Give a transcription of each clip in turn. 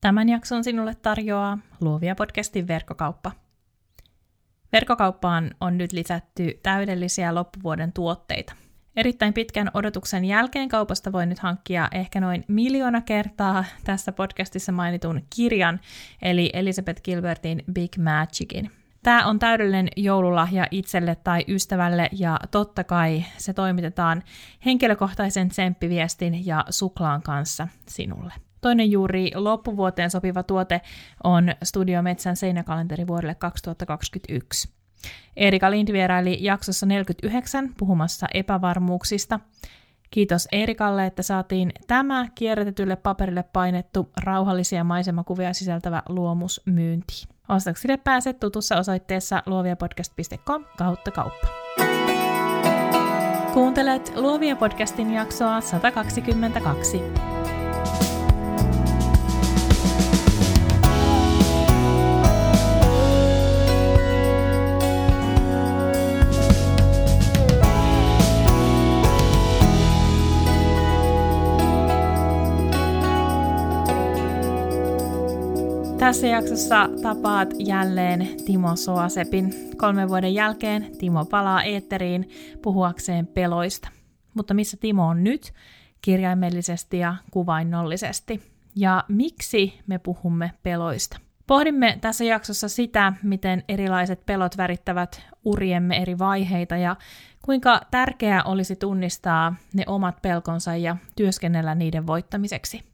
Tämän jakson sinulle tarjoaa Luovia podcastin verkkokauppa. Verkkokauppaan on nyt lisätty täydellisiä loppuvuoden tuotteita. Erittäin pitkän odotuksen jälkeen kaupasta voi nyt hankkia ehkä noin miljoona kertaa tässä podcastissa mainitun kirjan, eli Elizabeth Gilbertin Big Magicin. Tämä on täydellinen joululahja itselle tai ystävälle ja totta kai se toimitetaan henkilökohtaisen tsemppiviestin ja suklaan kanssa sinulle. Toinen juuri loppuvuoteen sopiva tuote on Studio Metsän seinäkalenteri vuodelle 2021. Erika Lind vieraili jaksossa 49 puhumassa epävarmuuksista. Kiitos Erikalle, että saatiin tämä kierrätetylle paperille painettu rauhallisia maisemakuvia sisältävä luomus myyntiin. Ostoksille pääset tutussa osoitteessa luoviapodcast.com kautta kauppa. Kuuntelet Luovia podcastin jaksoa 122. Tässä jaksossa tapaat jälleen Timo Soasepin. Kolmen vuoden jälkeen Timo palaa eetteriin puhuakseen peloista. Mutta missä Timo on nyt? Kirjaimellisesti ja kuvainnollisesti. Ja miksi me puhumme peloista? Pohdimme tässä jaksossa sitä, miten erilaiset pelot värittävät uriemme eri vaiheita ja kuinka tärkeää olisi tunnistaa ne omat pelkonsa ja työskennellä niiden voittamiseksi.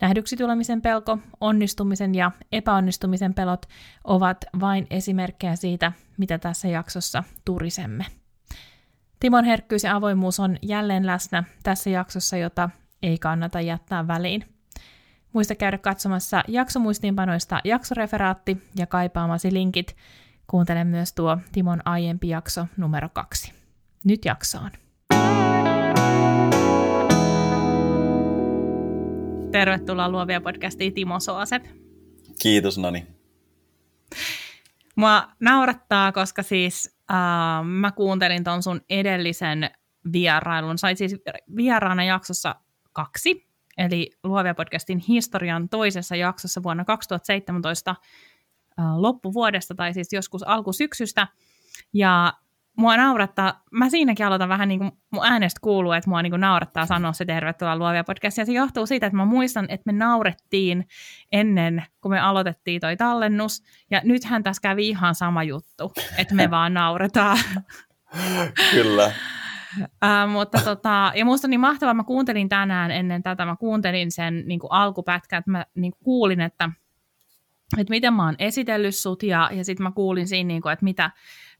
Nähdyksi tulemisen pelko, onnistumisen ja epäonnistumisen pelot ovat vain esimerkkejä siitä, mitä tässä jaksossa turisemme. Timon herkkyys ja avoimuus on jälleen läsnä tässä jaksossa, jota ei kannata jättää väliin. Muista käydä katsomassa jaksomuistiinpanoista jaksoreferaatti ja kaipaamasi linkit. Kuuntele myös tuo Timon aiempi jakso numero kaksi. Nyt jaksoon. Tervetuloa Luovia podcastiin Timo Soasep. Kiitos Nani. Mua naurattaa, koska siis äh, mä kuuntelin ton sun edellisen vierailun. Sait siis vieraana jaksossa kaksi, eli Luovia podcastin historian toisessa jaksossa vuonna 2017 äh, loppuvuodesta, tai siis joskus alkusyksystä. Ja mua naurattaa, mä siinäkin aloitan vähän niin kuin mun äänestä kuuluu, että mua niin kuin naurattaa sanoa se tervetuloa luovia podcastia. Se johtuu siitä, että mä muistan, että me naurettiin ennen, kun me aloitettiin toi tallennus. Ja nythän tässä kävi ihan sama juttu, että me vaan nauretaan. Kyllä. Uh, mutta tota, ja musta on niin mahtavaa, mä kuuntelin tänään ennen tätä, mä kuuntelin sen niin kuin alkupätkän, että mä niin kuin kuulin, että, että miten mä oon esitellyt sut, ja, ja sitten mä kuulin siinä, niin kuin, että mitä,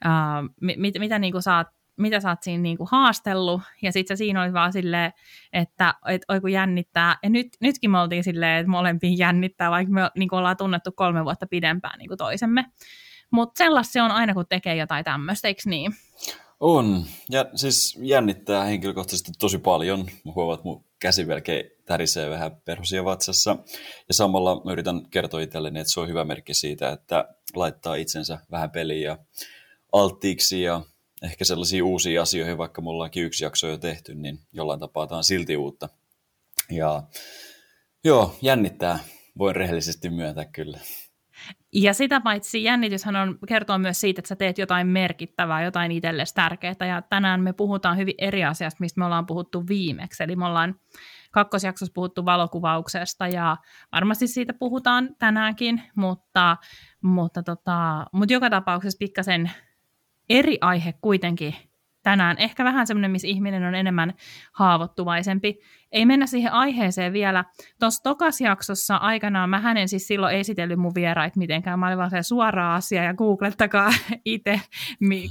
uh, mit, mitä niin kuin oot mitä sä oot siinä niinku haastellut, ja sitten siinä oli vaan silleen, että et, oi kun jännittää, ja nyt, nytkin me oltiin silleen, että molempiin jännittää, vaikka me niinku ollaan tunnettu kolme vuotta pidempään niinku toisemme. Mutta sellaista se on aina, kun tekee jotain tämmöistä, eikö niin? On. Ja siis jännittää henkilökohtaisesti tosi paljon. Mä huomaan, että mun käsi melkein tärisee vähän perhosia vatsassa. Ja samalla mä yritän kertoa itselleni, että se on hyvä merkki siitä, että laittaa itsensä vähän peliin ja alttiiksi ja ehkä sellaisiin uusiin asioihin, vaikka mulla onkin yksi jakso jo tehty, niin jollain tapaa tämä on silti uutta. Ja joo, jännittää, voin rehellisesti myöntää kyllä. Ja sitä paitsi jännityshän on, kertoo myös siitä, että sä teet jotain merkittävää, jotain itsellesi tärkeää. Ja tänään me puhutaan hyvin eri asiasta, mistä me ollaan puhuttu viimeksi. Eli me ollaan kakkosjaksossa puhuttu valokuvauksesta ja varmasti siitä puhutaan tänäänkin, mutta, mutta, tota, mutta joka tapauksessa pikkasen eri aihe kuitenkin tänään. Ehkä vähän semmoinen, missä ihminen on enemmän haavoittuvaisempi. Ei mennä siihen aiheeseen vielä. Tuossa tokas jaksossa aikanaan, mä hänen siis silloin esitellyt mun vierait mitenkään. Mä olin vaan se suora asia ja googlettakaa itse,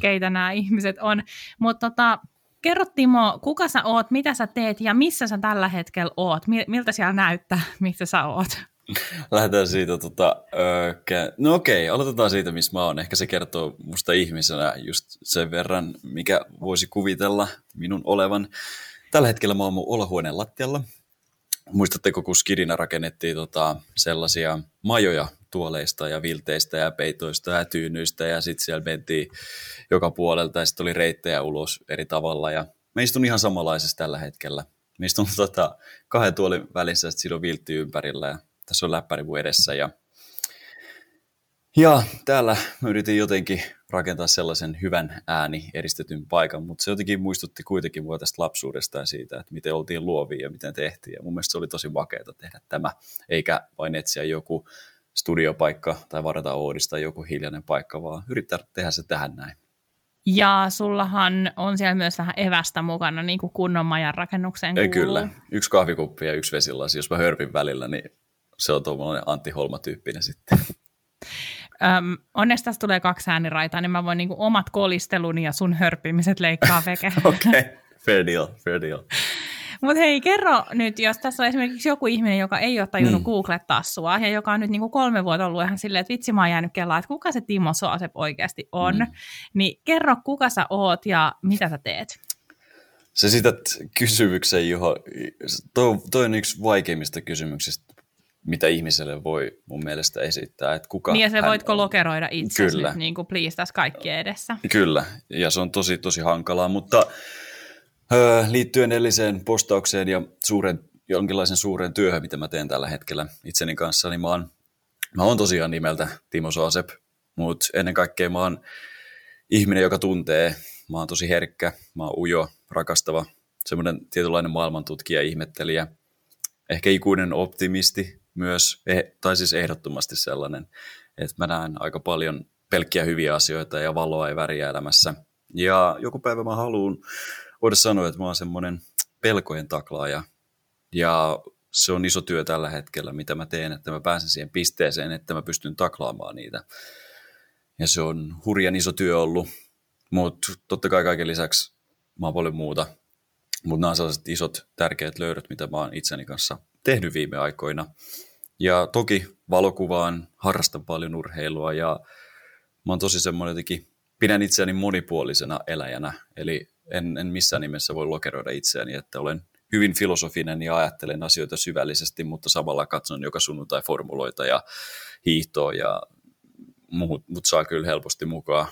keitä nämä ihmiset on. Mutta tota, kerro Timo, kuka sä oot, mitä sä teet ja missä sä tällä hetkellä oot? Miltä siellä näyttää, missä sä oot? Lähdetään siitä, tota, öö, no okei, aloitetaan siitä, missä mä oon. Ehkä se kertoo musta ihmisenä just sen verran, mikä voisi kuvitella minun olevan. Tällä hetkellä mä oon mun olohuoneen lattialla. Muistatteko, kun Skidina rakennettiin tota, sellaisia majoja tuoleista ja vilteistä ja peitoista ja tyynyistä ja sitten siellä mentiin joka puolelta ja sitten oli reittejä ulos eri tavalla ja mä istun ihan samanlaisessa tällä hetkellä. Mä istun tota, kahden tuolin välissä sitten siinä on viltti ympärillä ja tässä on läppäri mun edessä ja ja täällä mä yritin jotenkin rakentaa sellaisen hyvän ääni eristetyn paikan, mutta se jotenkin muistutti kuitenkin mua tästä lapsuudesta ja siitä, että miten oltiin luovia ja miten tehtiin. Ja mun mielestä se oli tosi makeata tehdä tämä, eikä vain etsiä joku studiopaikka tai varata Oodista joku hiljainen paikka, vaan yrittää tehdä se tähän näin. Ja sullahan on siellä myös vähän evästä mukana, niin kuin kunnon majan rakennukseen kuuluu. Ei, kyllä. Yksi kahvikuppi ja yksi vesilasi. Jos mä hörpin välillä, niin se on tuommoinen Antti Holma-tyyppinen sitten. Öm, onneksi tässä tulee kaksi ääniraitaa, niin mä voin niinku omat kolisteluni ja sun hörppimiset leikkaa veke. Okei, okay. fair deal, fair deal. Mutta hei, kerro nyt, jos tässä on esimerkiksi joku ihminen, joka ei ole tajunnut mm. googlettaa sua, ja joka on nyt niinku kolme vuotta ollut ihan silleen, että vitsi mä oon jäänyt kellaan, että kuka se Timo Soasep oikeasti on, mm. niin kerro, kuka sä oot ja mitä sä teet? Se sitä kysymyksen, Juho, toi, toi on yksi vaikeimmista kysymyksistä mitä ihmiselle voi mun mielestä esittää. Että kuka niin ja se voitko on. lokeroida itse Kyllä. nyt niin kuin please tässä kaikkien edessä. Kyllä, ja se on tosi tosi hankalaa, mutta öö, liittyen edelliseen postaukseen ja suuren, jonkinlaisen suuren työhön, mitä mä teen tällä hetkellä itseni kanssa, niin mä oon, mä oon tosiaan nimeltä Timo Soasep, mutta ennen kaikkea mä oon ihminen, joka tuntee, mä oon tosi herkkä, mä oon ujo, rakastava, semmoinen tietynlainen maailmantutkija, ihmettelijä, ehkä ikuinen optimisti, myös, eh, tai siis ehdottomasti sellainen, että mä näen aika paljon pelkkiä hyviä asioita ja valoa ja väriä elämässä. Ja joku päivä mä haluan voida sanoa, että mä oon semmoinen pelkojen taklaaja. Ja se on iso työ tällä hetkellä, mitä mä teen, että mä pääsen siihen pisteeseen, että mä pystyn taklaamaan niitä. Ja se on hurjan iso työ ollut, mutta totta kai kaiken lisäksi mä oon paljon muuta. Mutta nämä on sellaiset isot, tärkeät löydöt, mitä mä oon itseni kanssa tehnyt viime aikoina. Ja toki valokuvaan harrastan paljon urheilua ja mä oon tosi semmoinen jotenkin, pidän itseäni monipuolisena eläjänä, eli en, en missään nimessä voi lokeroida itseäni, että olen hyvin filosofinen ja ajattelen asioita syvällisesti, mutta samalla katson joka sunnuntai formuloita ja hiihtoa ja muut, mut saa kyllä helposti mukaan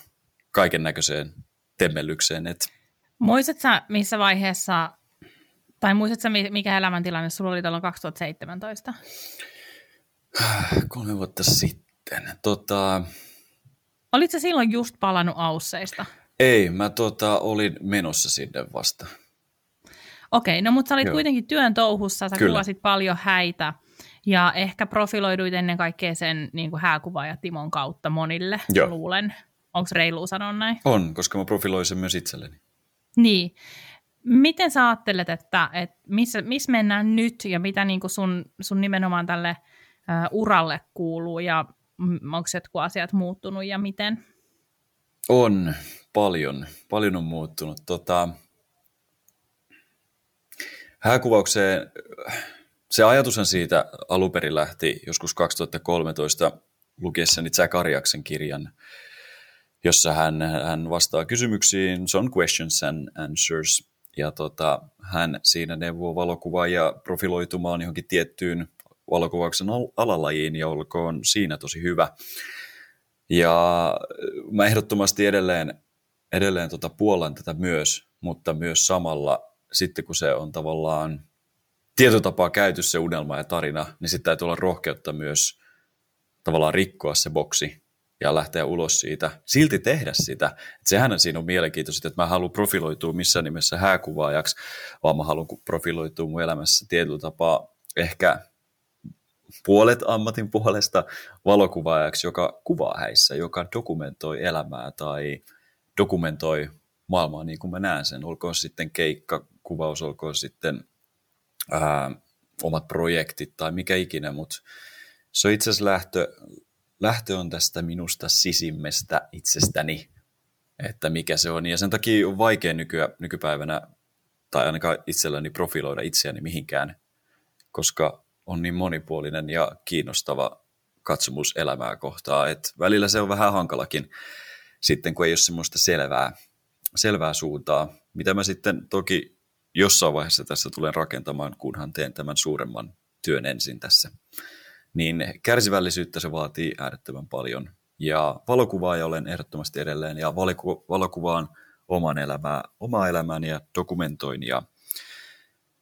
kaiken näköiseen temmellykseen. Et... Muistatko missä vaiheessa, tai muistatko mikä elämäntilanne sulla oli tuolla 2017? Kolme vuotta sitten. Tota... Olitko silloin just palannut Ausseista? Ei, mä tota, olin menossa sinne vasta. Okei, no mutta sä olit Joo. kuitenkin työn touhussa, sä Kyllä. kuvasit paljon häitä ja ehkä profiloiduit ennen kaikkea sen niin kuin ja Timon kautta monille, Joo. luulen. Onko reilu sanoa näin? On, koska mä profiloin sen myös itselleni. Niin. Miten sä ajattelet, että, että missä, missä mennään nyt ja mitä niin kuin sun, sun nimenomaan tälle – uralle kuuluu ja onko jotkut asiat muuttunut ja miten? On, paljon. Paljon on muuttunut. Tota, hääkuvaukseen, se ajatushan siitä aluperin lähti joskus 2013 lukiessani Jack Arjaksen kirjan, jossa hän, hän vastaa kysymyksiin, se on questions and answers, ja tota, hän siinä neuvoo valokuvaajia profiloitumaan johonkin tiettyyn valokuvauksen alalajiin ja olkoon siinä tosi hyvä. Ja mä ehdottomasti edelleen, edelleen tota puolan tätä myös, mutta myös samalla sitten kun se on tavallaan tietotapaa käyty se unelma ja tarina, niin sitten täytyy olla rohkeutta myös tavallaan rikkoa se boksi ja lähteä ulos siitä, silti tehdä sitä. Et sehän siinä on mielenkiintoista, että mä haluan profiloitua missään nimessä hääkuvaajaksi, vaan mä haluan profiloitua mun elämässä tietyllä tapaa ehkä puolet ammatin puolesta valokuvaajaksi, joka kuvaa häissä, joka dokumentoi elämää tai dokumentoi maailmaa niin kuin mä näen sen. Olkoon sitten keikka, kuvaus, olkoon sitten ää, omat projektit tai mikä ikinä, mutta se on itse asiassa lähtö, lähtö on tästä minusta sisimmestä itsestäni, että mikä se on. Ja sen takia on vaikea nykyä, nykypäivänä, tai ainakaan itselläni profiloida itseäni mihinkään, koska on niin monipuolinen ja kiinnostava katsomus elämää kohtaa, että välillä se on vähän hankalakin sitten, kun ei ole semmoista selvää, selvää suuntaa, mitä mä sitten toki jossain vaiheessa tässä tulen rakentamaan, kunhan teen tämän suuremman työn ensin tässä. Niin kärsivällisyyttä se vaatii äärettömän paljon. Ja valokuvaaja olen ehdottomasti edelleen, ja valoku- valokuvaan oman elämää, omaa elämääni ja dokumentoin, ja,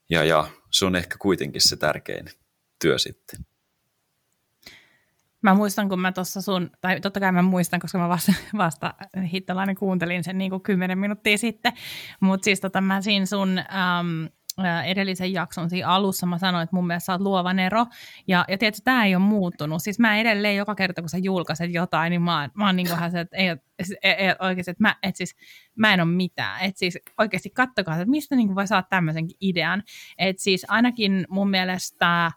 ja, ja se on ehkä kuitenkin se tärkein työ sitten. Mä muistan, kun mä tuossa sun, tai totta kai mä muistan, koska mä vasta, vasta hittalainen kuuntelin sen niin kuin kymmenen minuuttia sitten, mutta siis tota, mä siinä sun äm, edellisen jakson siinä alussa mä sanoin, että mun mielestä sä oot luova ero. Ja, ja tietysti tämä ei ole muuttunut. Siis mä edelleen joka kerta, kun sä julkaiset jotain, niin mä oon, mä oon niin kuin se, että ei, ei, ei, oikeasti, että mä, et siis, mä en ole mitään. Että siis oikeasti kattokaa, että mistä niin kuin voi saada tämmöisenkin idean. Että siis ainakin mun mielestä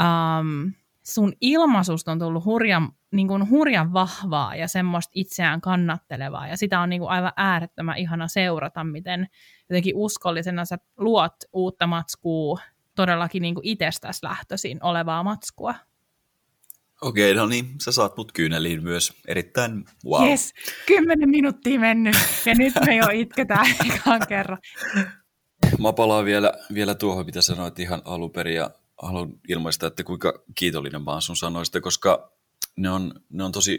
um, sun ilmaisusta on tullut hurjan, niin kuin hurjan vahvaa ja semmoista itseään kannattelevaa. Ja sitä on niin kuin aivan äärettömän ihana seurata, miten jotenkin uskollisena sä luot uutta matskua, todellakin niin kuin itsestäsi lähtöisin olevaa matskua. Okei, no niin, sä saat mut kyyneliin myös. Erittäin wow. Yes, kymmenen minuuttia mennyt ja nyt me jo itketään ekaan kerran. Mä palaan vielä, vielä tuohon, mitä sanoit ihan alun perin ja haluan ilmaista, että kuinka kiitollinen mä oon sun sanoista, koska ne on, ne on tosi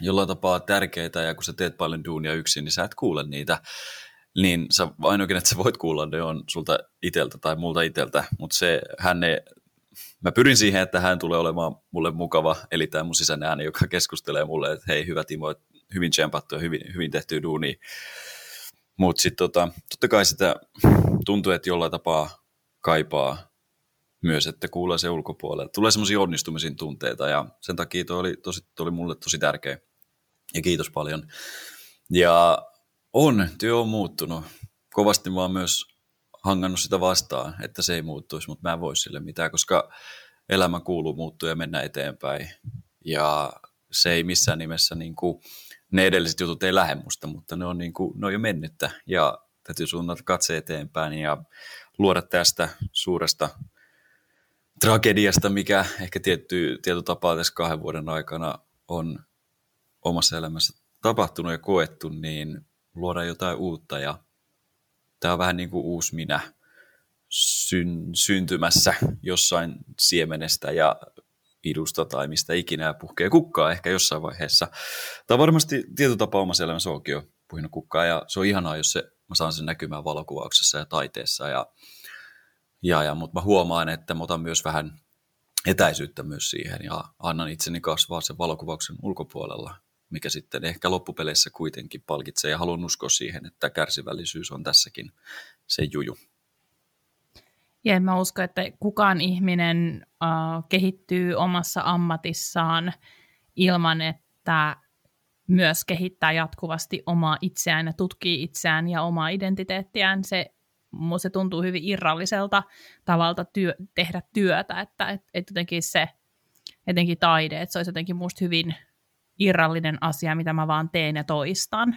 jollain tapaa tärkeitä ja kun sä teet paljon duunia yksin, niin sä et kuule niitä. Niin sä, ainoakin, että sä voit kuulla, ne on sulta iteltä tai multa iteltä, mutta se hän ei, mä pyrin siihen, että hän tulee olemaan mulle mukava, eli tämä mun sisäinen ääni, joka keskustelee mulle, että hei hyvä Timo, hyvin tsempattu ja hyvin, hyvin tehty duuni. Mutta sitten tota, totta kai sitä tuntuu, että jollain tapaa kaipaa myös, että kuulee se ulkopuolelle. Tulee semmoisia onnistumisen tunteita ja sen takia toi oli, tosi, toi oli mulle tosi tärkeä. Ja kiitos paljon. Ja on, työ on muuttunut. Kovasti mä oon myös hangannut sitä vastaan, että se ei muuttuisi, mutta mä en voi sille mitään, koska elämä kuuluu muuttua ja mennä eteenpäin. Ja se ei missään nimessä, niin kuin, ne edelliset jutut ei lähde musta, mutta ne on, niin kuin, ne on jo mennyttä. Ja täytyy suunnata katse eteenpäin ja luoda tästä suuresta tragediasta, mikä ehkä tietty, tietty tapaa tässä kahden vuoden aikana on omassa elämässä tapahtunut ja koettu, niin luoda jotain uutta. Ja tämä on vähän niin kuin uusi minä syn, syntymässä jossain siemenestä ja idusta tai mistä ikinä puhkee kukkaa ehkä jossain vaiheessa. Tämä varmasti tietyllä tapaa omassa elämässä onkin jo puhunut kukkaa. Ja se on ihanaa, jos se, mä saan sen näkymään valokuvauksessa ja taiteessa. Ja ja, ja, mutta mä huomaan, että mä otan myös vähän etäisyyttä myös siihen ja annan itseni kasvaa sen valokuvauksen ulkopuolella, mikä sitten ehkä loppupeleissä kuitenkin palkitsee ja haluan uskoa siihen, että kärsivällisyys on tässäkin se juju. Ja mä uskon, että kukaan ihminen uh, kehittyy omassa ammatissaan ilman, että myös kehittää jatkuvasti omaa itseään ja tutkii itseään ja omaa identiteettiään. Se se tuntuu hyvin irralliselta tavalta työ, tehdä työtä, että et, et jotenkin se, etenkin taide, että se olisi jotenkin musta hyvin irrallinen asia, mitä mä vaan teen ja toistan.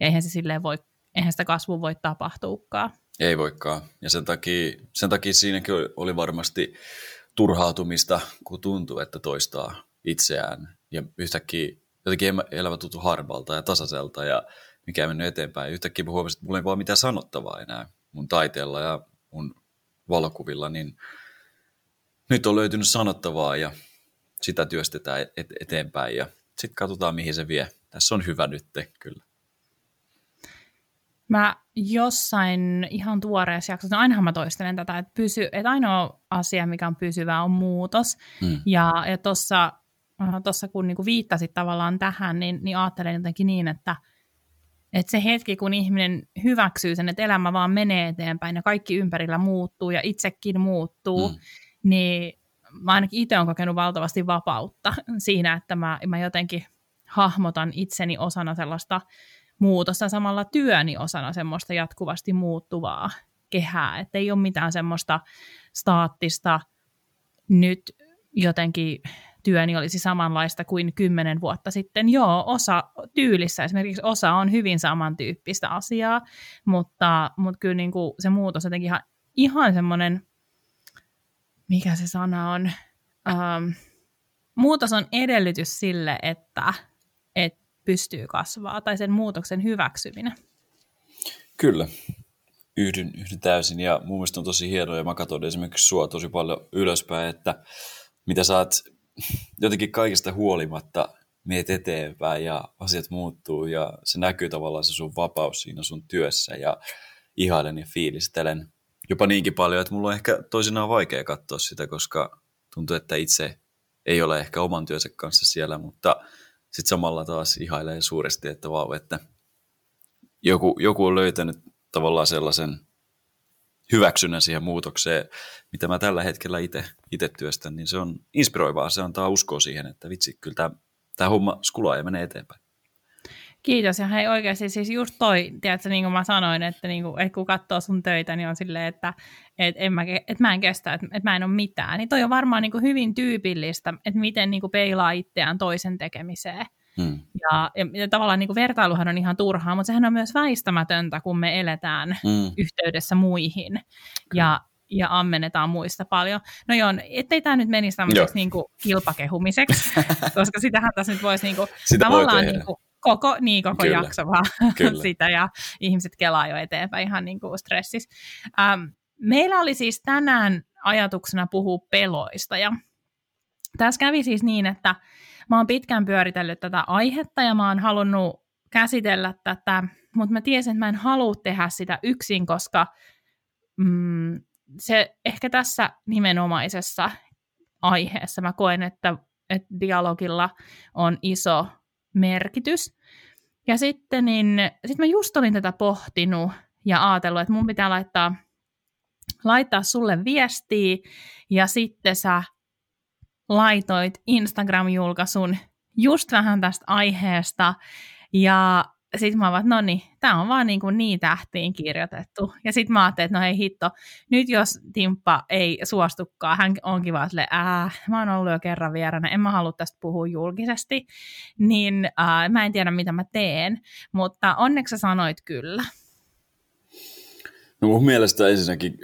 Ja eihän se silleen voi, eihän sitä kasvua voi tapahtuukaan. Ei voikaan. Ja sen takia, sen takia siinäkin oli varmasti turhautumista, kun tuntuu, että toistaa itseään. Ja yhtäkkiä jotenkin elämä tuntuu harvalta ja tasaiselta ja mikä mennyt eteenpäin. Yhtäkkiä huomasin, että mulla ei vaan mitään sanottavaa enää mun taiteella ja mun valokuvilla, niin nyt on löytynyt sanottavaa ja sitä työstetään et- eteenpäin ja sitten katsotaan, mihin se vie. Tässä on hyvä nyt, kyllä. Mä jossain ihan tuoreessa jaksossa, no ainahan mä toistelen tätä, että, pysy, että ainoa asia, mikä on pysyvä, on muutos. Hmm. Ja, ja tuossa äh, kun niinku viittasit tavallaan tähän, niin, niin ajattelen jotenkin niin, että – että se hetki, kun ihminen hyväksyy sen, että elämä vaan menee eteenpäin ja kaikki ympärillä muuttuu ja itsekin muuttuu, mm. niin mä ainakin itse olen kokenut valtavasti vapautta siinä, että mä, mä jotenkin hahmotan itseni osana sellaista muutosta samalla työni osana semmoista jatkuvasti muuttuvaa kehää, että ei ole mitään semmoista staattista nyt jotenkin työni olisi samanlaista kuin kymmenen vuotta sitten. Joo, osa tyylissä esimerkiksi osa on hyvin samantyyppistä asiaa, mutta, mutta kyllä niin kuin se muutos jotenkin ihan, ihan semmoinen, mikä se sana on, ähm, muutos on edellytys sille, että, että pystyy kasvaa tai sen muutoksen hyväksyminen. Kyllä, yhdyn, yhdyn täysin ja mun mielestä on tosi hienoa ja mä katson esimerkiksi sua tosi paljon ylöspäin, että mitä sä oot jotenkin kaikista huolimatta meet eteenpäin ja asiat muuttuu ja se näkyy tavallaan se sun vapaus siinä sun työssä ja ihailen ja fiilistelen jopa niinkin paljon, että mulla on ehkä toisinaan vaikea katsoa sitä, koska tuntuu, että itse ei ole ehkä oman työnsä kanssa siellä, mutta sitten samalla taas ihailee suuresti, että vau, että joku, joku on löytänyt tavallaan sellaisen hyväksynnän siihen muutokseen, mitä mä tällä hetkellä itse työstän, niin se on inspiroivaa. Se antaa uskoa siihen, että vitsi, kyllä tämä, tämä homma skulaa ja menee eteenpäin. Kiitos. Ja hei oikeasti siis just toi, tiedätkö, niin kuin mä sanoin, että, niin kuin, että kun katsoo sun töitä, niin on silleen, että, että, en mä, että mä en kestä, että, että mä en ole mitään. Niin toi on varmaan niin kuin hyvin tyypillistä, että miten niin kuin peilaa itseään toisen tekemiseen. Hmm. Ja, ja, ja tavallaan niin kuin vertailuhan on ihan turhaa, mutta sehän on myös väistämätöntä, kun me eletään hmm. yhteydessä muihin. Kyllä. Ja, ja ammennetaan muista paljon. No joo, ettei tämä nyt menisi tämmöiseksi niin kuin kilpakehumiseksi, koska sitähän tässä nyt voisi niin kuin, Sitä tavallaan voi niin kuin, koko, niin koko Kyllä. jakso vaan Kyllä. sitä ja ihmiset kelaa jo eteenpäin ihan niin kuin stressis. Ähm, meillä oli siis tänään ajatuksena puhua peloista ja tässä kävi siis niin, että mä oon pitkään pyöritellyt tätä aihetta ja mä oon halunnut käsitellä tätä, mutta mä tiesin, että mä en halua tehdä sitä yksin, koska mm, se ehkä tässä nimenomaisessa aiheessa mä koen, että, että dialogilla on iso merkitys. Ja sitten niin, sit mä just olin tätä pohtinut ja ajatellut, että mun pitää laittaa, laittaa sulle viestiä ja sitten sä laitoit Instagram-julkaisun just vähän tästä aiheesta ja sitten mä vaan, no niin, tämä on vaan niin, kuin niin tähtiin kirjoitettu. Ja sitten mä ajattelin, että no hei hitto, nyt jos Timppa ei suostukaan, hän onkin vaan silleen, äh, mä oon ollut jo kerran vieränä, en mä halua tästä puhua julkisesti, niin äh, mä en tiedä mitä mä teen, mutta onneksi sä sanoit kyllä. No mun mielestä ensinnäkin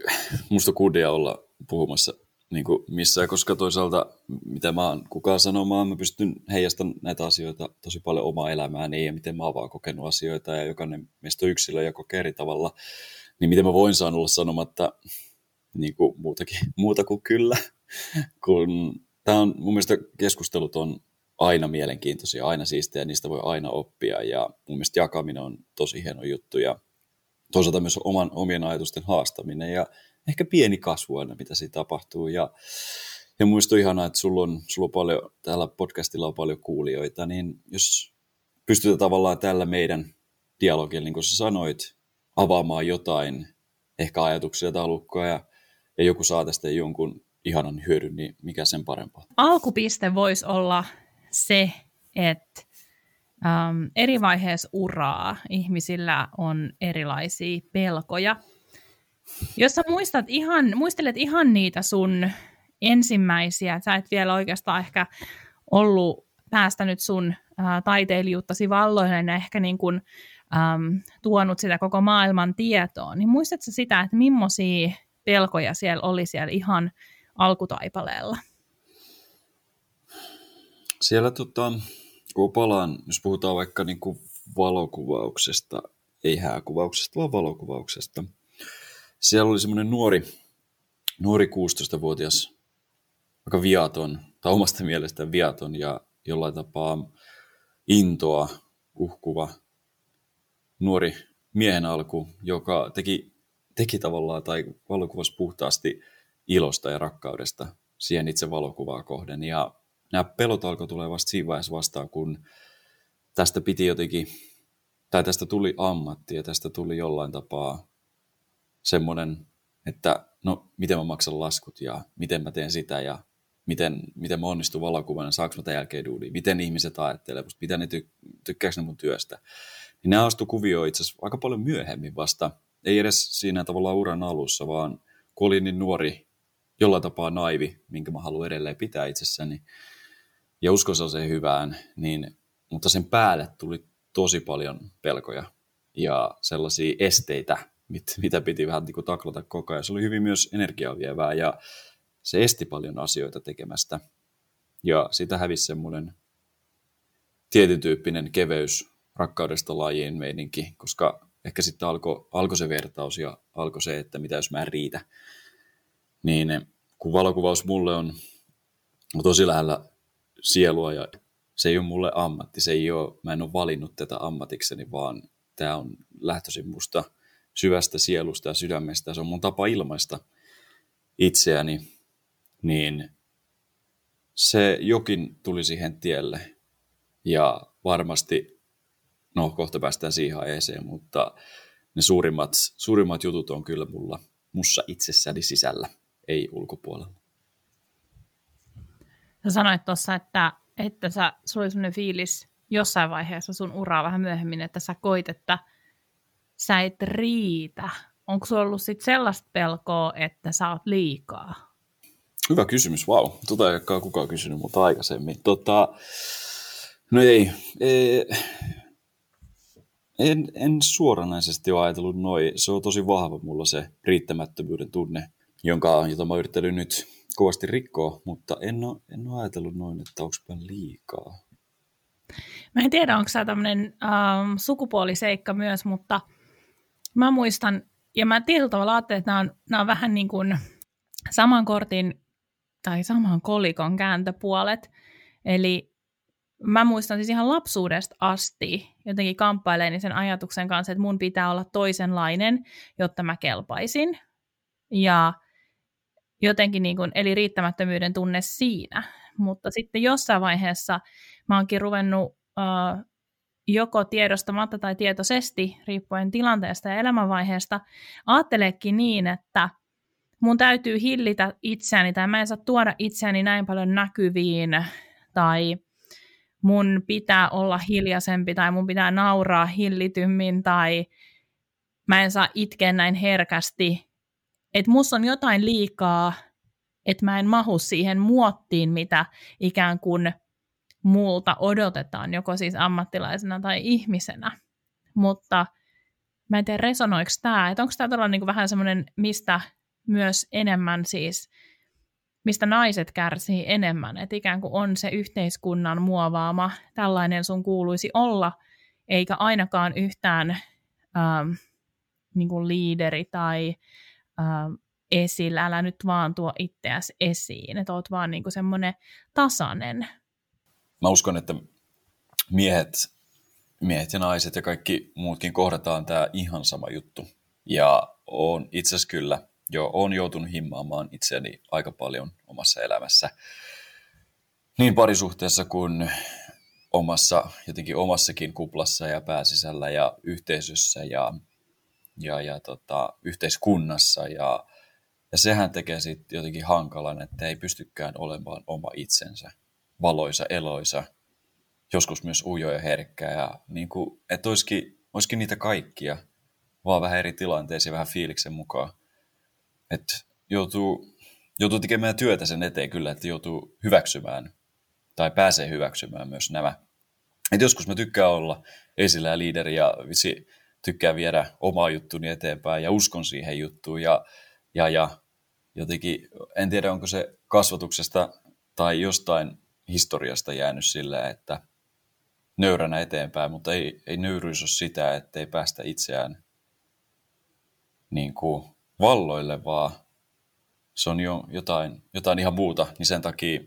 musta kudia olla puhumassa niin kuin missään, koska toisaalta mitä mä oon kukaan sanomaan, mä pystyn heijastamaan näitä asioita tosi paljon omaa elämääni ja miten mä oon vaan kokenut asioita ja jokainen meistä on yksilö ja kokee eri tavalla, niin miten mä voin saada olla sanomatta niin kuin muutakin, muuta kuin kyllä, kun tämä on mun mielestä keskustelut on aina mielenkiintoisia, aina siistejä, niistä voi aina oppia ja mun mielestä jakaminen on tosi hieno juttu ja toisaalta myös oman, omien ajatusten haastaminen ja ehkä pieni kasvu aina, mitä siinä tapahtuu. Ja, ja muista ihanaa, että sulla on, sulla on paljon, täällä podcastilla on paljon kuulijoita, niin jos pystytään tavallaan tällä meidän dialogilla, niin kuin sä sanoit, avaamaan jotain, ehkä ajatuksia, taulukkoa ja, ja joku saa tästä jonkun ihanan hyödyn, niin mikä sen parempaa? Alkupiste voisi olla se, että um, eri vaiheessa uraa ihmisillä on erilaisia pelkoja – jos sä muistat ihan, muistelet ihan niitä sun ensimmäisiä, sä et vielä oikeastaan ehkä ollut päästänyt sun ää, taiteilijuuttasi valloille ja ehkä niin kuin, äm, tuonut sitä koko maailman tietoon, niin muistatko sitä, että millaisia pelkoja siellä oli siellä ihan alkutaipaleella? Siellä tota, kun palaan, jos puhutaan vaikka niin kuin valokuvauksesta, ei hääkuvauksesta, vaan valokuvauksesta – siellä oli semmoinen nuori, nuori 16-vuotias, aika viaton, tai omasta mielestä viaton ja jollain tapaa intoa uhkuva nuori miehen alku, joka teki, teki tavallaan tai valokuvasi puhtaasti ilosta ja rakkaudesta siihen itse valokuvaa kohden. Ja nämä pelot alkoi tulee vasta siinä vaiheessa vastaan, kun tästä piti jotenkin, tai tästä tuli ammatti ja tästä tuli jollain tapaa semmoinen, että no miten mä maksan laskut ja miten mä teen sitä ja miten, miten mä onnistun valokuvana, saanko mä tämän jälkeen duunia, miten ihmiset ajattelee musta, mitä ne ty- tykkääkö ne mun työstä. Niin ne astu kuvioon itse asiassa aika paljon myöhemmin vasta, ei edes siinä tavallaan uran alussa, vaan kun olin niin nuori, jollain tapaa naivi, minkä mä haluan edelleen pitää itsessäni, ja uskon sellaiseen hyvään, niin, mutta sen päälle tuli tosi paljon pelkoja ja sellaisia esteitä, mit, mitä piti vähän niin kuin taklata koko ajan. Se oli hyvin myös energiavievää ja se esti paljon asioita tekemästä. Ja sitä hävisi semmoinen tietyn tyyppinen keveys rakkaudesta lajiin meininki, koska ehkä sitten alkoi alko se vertaus ja alkoi se, että mitä jos mä en riitä. Niin kun valokuvaus mulle on tosi lähellä sielua ja se ei ole mulle ammatti, se ei ole, mä en ole valinnut tätä ammatikseni, vaan tämä on lähtöisin musta – syvästä sielusta ja sydämestä, se on mun tapa ilmaista itseäni, niin se jokin tuli siihen tielle ja varmasti, no kohta päästään siihen aiheeseen, mutta ne suurimmat, suurimmat jutut on kyllä mulla, mussa itsessäni sisällä, ei ulkopuolella. Sä sanoit tuossa, että, että sä, sulla oli sellainen fiilis jossain vaiheessa sun uraa vähän myöhemmin, että sä koit, että sä et riitä. Onko sulla ollut sit sellaista pelkoa, että sä oot liikaa? Hyvä kysymys, vau. Wow. Tota ei ole kukaan kysynyt mutta aikaisemmin. Tota, no ei, ei en, en suoranaisesti ole ajatellut noin. Se on tosi vahva mulla se riittämättömyyden tunne, jonka, jota mä yrittänyt nyt kovasti rikkoa, mutta en ole, en ole ajatellut noin, että onko liikaa. Mä en tiedä, onko tämä tämmöinen ähm, sukupuoliseikka myös, mutta mä muistan, ja mä tietyllä tavalla ajattelen, että nämä on, nämä on vähän niin kuin saman kortin tai saman kolikon kääntöpuolet. Eli mä muistan siis ihan lapsuudesta asti jotenkin kamppaileeni sen ajatuksen kanssa, että mun pitää olla toisenlainen, jotta mä kelpaisin. Ja jotenkin niin kuin, eli riittämättömyyden tunne siinä. Mutta sitten jossain vaiheessa mä oonkin ruvennut uh, joko tiedostamatta tai tietoisesti, riippuen tilanteesta ja elämänvaiheesta, ajatteleekin niin, että mun täytyy hillitä itseäni tai mä en saa tuoda itseäni näin paljon näkyviin tai mun pitää olla hiljaisempi tai mun pitää nauraa hillitymmin tai mä en saa itkeä näin herkästi. Että musta on jotain liikaa, että mä en mahu siihen muottiin, mitä ikään kuin muulta odotetaan, joko siis ammattilaisena tai ihmisenä. Mutta mä en tiedä, resonoiko tämä, että onko tämä todella niin vähän semmoinen, mistä myös enemmän siis mistä naiset kärsii enemmän, että ikään kuin on se yhteiskunnan muovaama, tällainen sun kuuluisi olla, eikä ainakaan yhtään ähm, niin kuin liideri tai ähm, esillä, älä nyt vaan tuo itseäsi esiin, että oot vaan niin semmoinen tasainen. Mä uskon, että miehet, miehet ja naiset ja kaikki muutkin kohdataan tämä ihan sama juttu. Ja on itse asiassa kyllä jo on joutunut himmaamaan itseäni aika paljon omassa elämässä. Niin parisuhteessa kuin omassa, jotenkin omassakin kuplassa ja pääsisällä ja yhteisössä ja, ja, ja tota, yhteiskunnassa. Ja, ja sehän tekee sitten jotenkin hankalan, että ei pystykään olemaan oma itsensä, valoisa, eloisa, joskus myös ujo ja herkkä. Ja niin kuin, että olisikin, olisikin niitä kaikkia, vaan vähän eri tilanteisiin, vähän fiiliksen mukaan että joutuu, joutuu tekemään työtä sen eteen kyllä, että joutuu hyväksymään tai pääsee hyväksymään myös nämä. Et joskus mä tykkään olla esillä ja liideri ja vitsi, tykkään viedä omaa juttuni eteenpäin ja uskon siihen juttuun ja, ja, ja jotenkin, en tiedä onko se kasvatuksesta tai jostain historiasta jäänyt sillä, että nöyränä eteenpäin, mutta ei, ei nöyryys ole sitä, että ei päästä itseään niin kuin valloille, vaan se on jo jotain, jotain ihan muuta, niin sen takia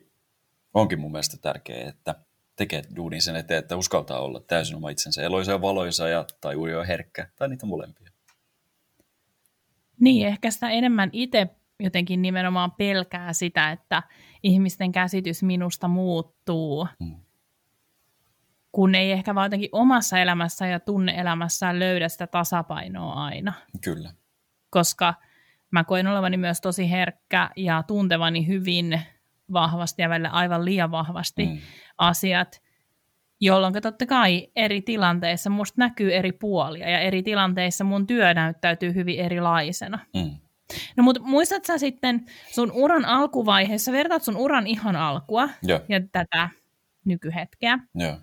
onkin mun mielestä tärkeää, että tekee duunin sen eteen, että uskaltaa olla täysin oma itsensä eloisa ja valoisa ja, tai ujo herkkä, tai niitä molempia. Niin, ehkä sitä enemmän itse jotenkin nimenomaan pelkää sitä, että ihmisten käsitys minusta muuttuu, hmm. kun ei ehkä vaan jotenkin omassa elämässä ja tunneelämässään löydä sitä tasapainoa aina. Kyllä koska mä koen olevani myös tosi herkkä ja tuntevani hyvin vahvasti ja välillä aivan liian vahvasti mm. asiat, jolloin totta kai eri tilanteissa musta näkyy eri puolia ja eri tilanteissa mun työ näyttäytyy hyvin erilaisena. Mm. No mutta muistat sä sitten sun uran alkuvaiheessa, vertaat sun uran ihan alkua ja, ja tätä nykyhetkeä, ja.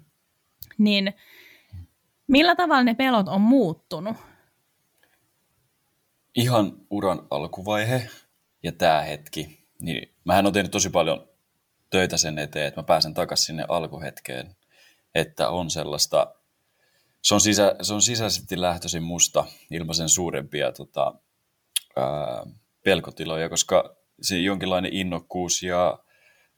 niin millä tavalla ne pelot on muuttunut? ihan uran alkuvaihe ja tämä hetki, niin mähän olen tehnyt tosi paljon töitä sen eteen, että mä pääsen takaisin sinne alkuhetkeen, että on sellaista, se on, sisä, se on sisäisesti lähtöisin musta ilman sen suurempia tota, pelkotiloja, koska se jonkinlainen innokkuus ja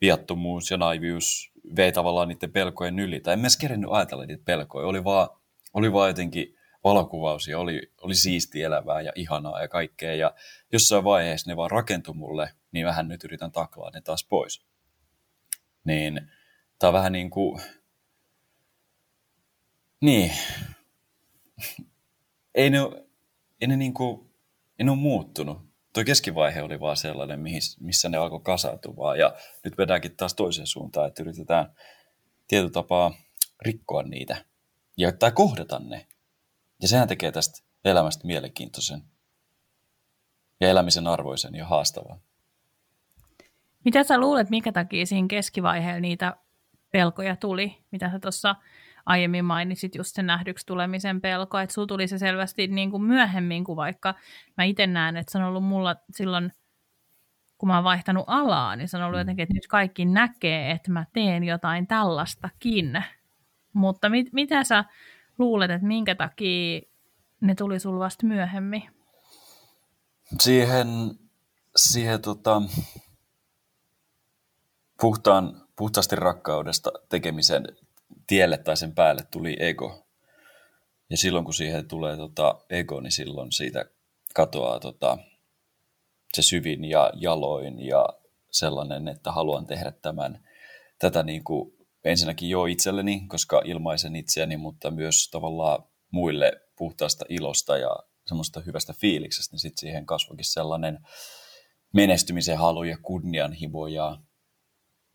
viattomuus ja naivius vei tavallaan niiden pelkojen yli. Tai en mä edes ajatella niitä pelkoja, oli vaan, oli vaan jotenkin valokuvaus ja oli, oli siisti elävää ja ihanaa ja kaikkea. Ja jossain vaiheessa ne vaan rakentui mulle, niin vähän nyt yritän taklaa ne taas pois. niin tämä vähän niin kuin, niin, ei ne, ei ne, niin kuin, ei ne ole muuttunut. Tuo keskivaihe oli vaan sellainen, missä ne alkoi kasautua ja nyt vedäänkin taas toiseen suuntaan, että yritetään tietyllä tapaa rikkoa niitä ja tai kohdata ne. Ja sehän tekee tästä elämästä mielenkiintoisen ja elämisen arvoisen ja haastavan. Mitä sä luulet, minkä takia siinä keskivaiheella niitä pelkoja tuli, mitä sä tuossa aiemmin mainitsit, just sen nähdyksi tulemisen pelko, että sulla tuli se selvästi niin kuin myöhemmin kuin vaikka mä itse näen, että se on ollut mulla silloin, kun mä oon vaihtanut alaa, niin se on ollut mm. jotenkin, että nyt kaikki näkee, että mä teen jotain tällaistakin. Mutta mit, mitä sä luulet, että minkä takia ne tuli sulla vasta myöhemmin? Siihen, siihen tota, puhtaan, puhtaasti rakkaudesta tekemisen tielle tai sen päälle tuli ego. Ja silloin kun siihen tulee tota ego, niin silloin siitä katoaa tota, se syvin ja jaloin ja sellainen, että haluan tehdä tämän, tätä niin kuin ensinnäkin jo itselleni, koska ilmaisen itseäni, mutta myös tavallaan muille puhtaasta ilosta ja semmoista hyvästä fiiliksestä, niin sitten siihen kasvoikin sellainen menestymisen halu ja kunnianhimo ja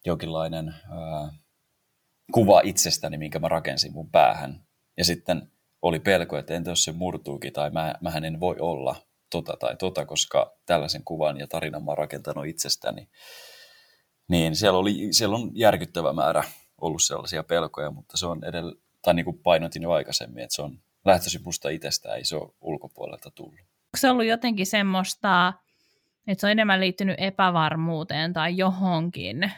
jonkinlainen ää, kuva itsestäni, minkä mä rakensin mun päähän. Ja sitten oli pelko, että entä jos se murtuukin tai mä, mähän en voi olla tota tai tota, koska tällaisen kuvan ja tarinan mä oon rakentanut itsestäni. Niin siellä, oli, siellä on järkyttävä määrä ollut sellaisia pelkoja, mutta se on edellä, tai niin kuin painotin jo aikaisemmin, että se on lähtöisin musta itsestä, ei se ole ulkopuolelta tullut. Onko se ollut jotenkin semmoista, että se on enemmän liittynyt epävarmuuteen tai johonkin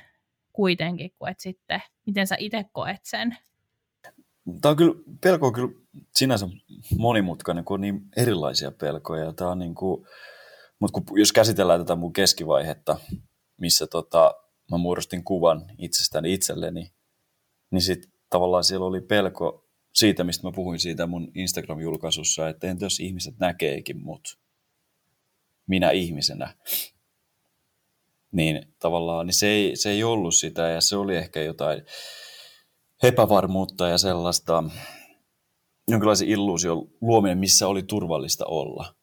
kuitenkin, kuin että sitten, miten sä itse koet sen? Tämä on kyllä, pelko on kyllä sinänsä monimutkainen, kun on niin erilaisia pelkoja. Tämä on niin kuin, mutta kun, jos käsitellään tätä mun keskivaihetta, missä tota, mä muodostin kuvan itsestäni itselleni, niin sitten tavallaan siellä oli pelko siitä, mistä mä puhuin siitä mun Instagram-julkaisussa, että entä jos ihmiset näkeekin mut minä ihmisenä, niin tavallaan niin se, ei, se ei ollut sitä ja se oli ehkä jotain epävarmuutta ja sellaista jonkinlaisen illuusion luominen, missä oli turvallista olla.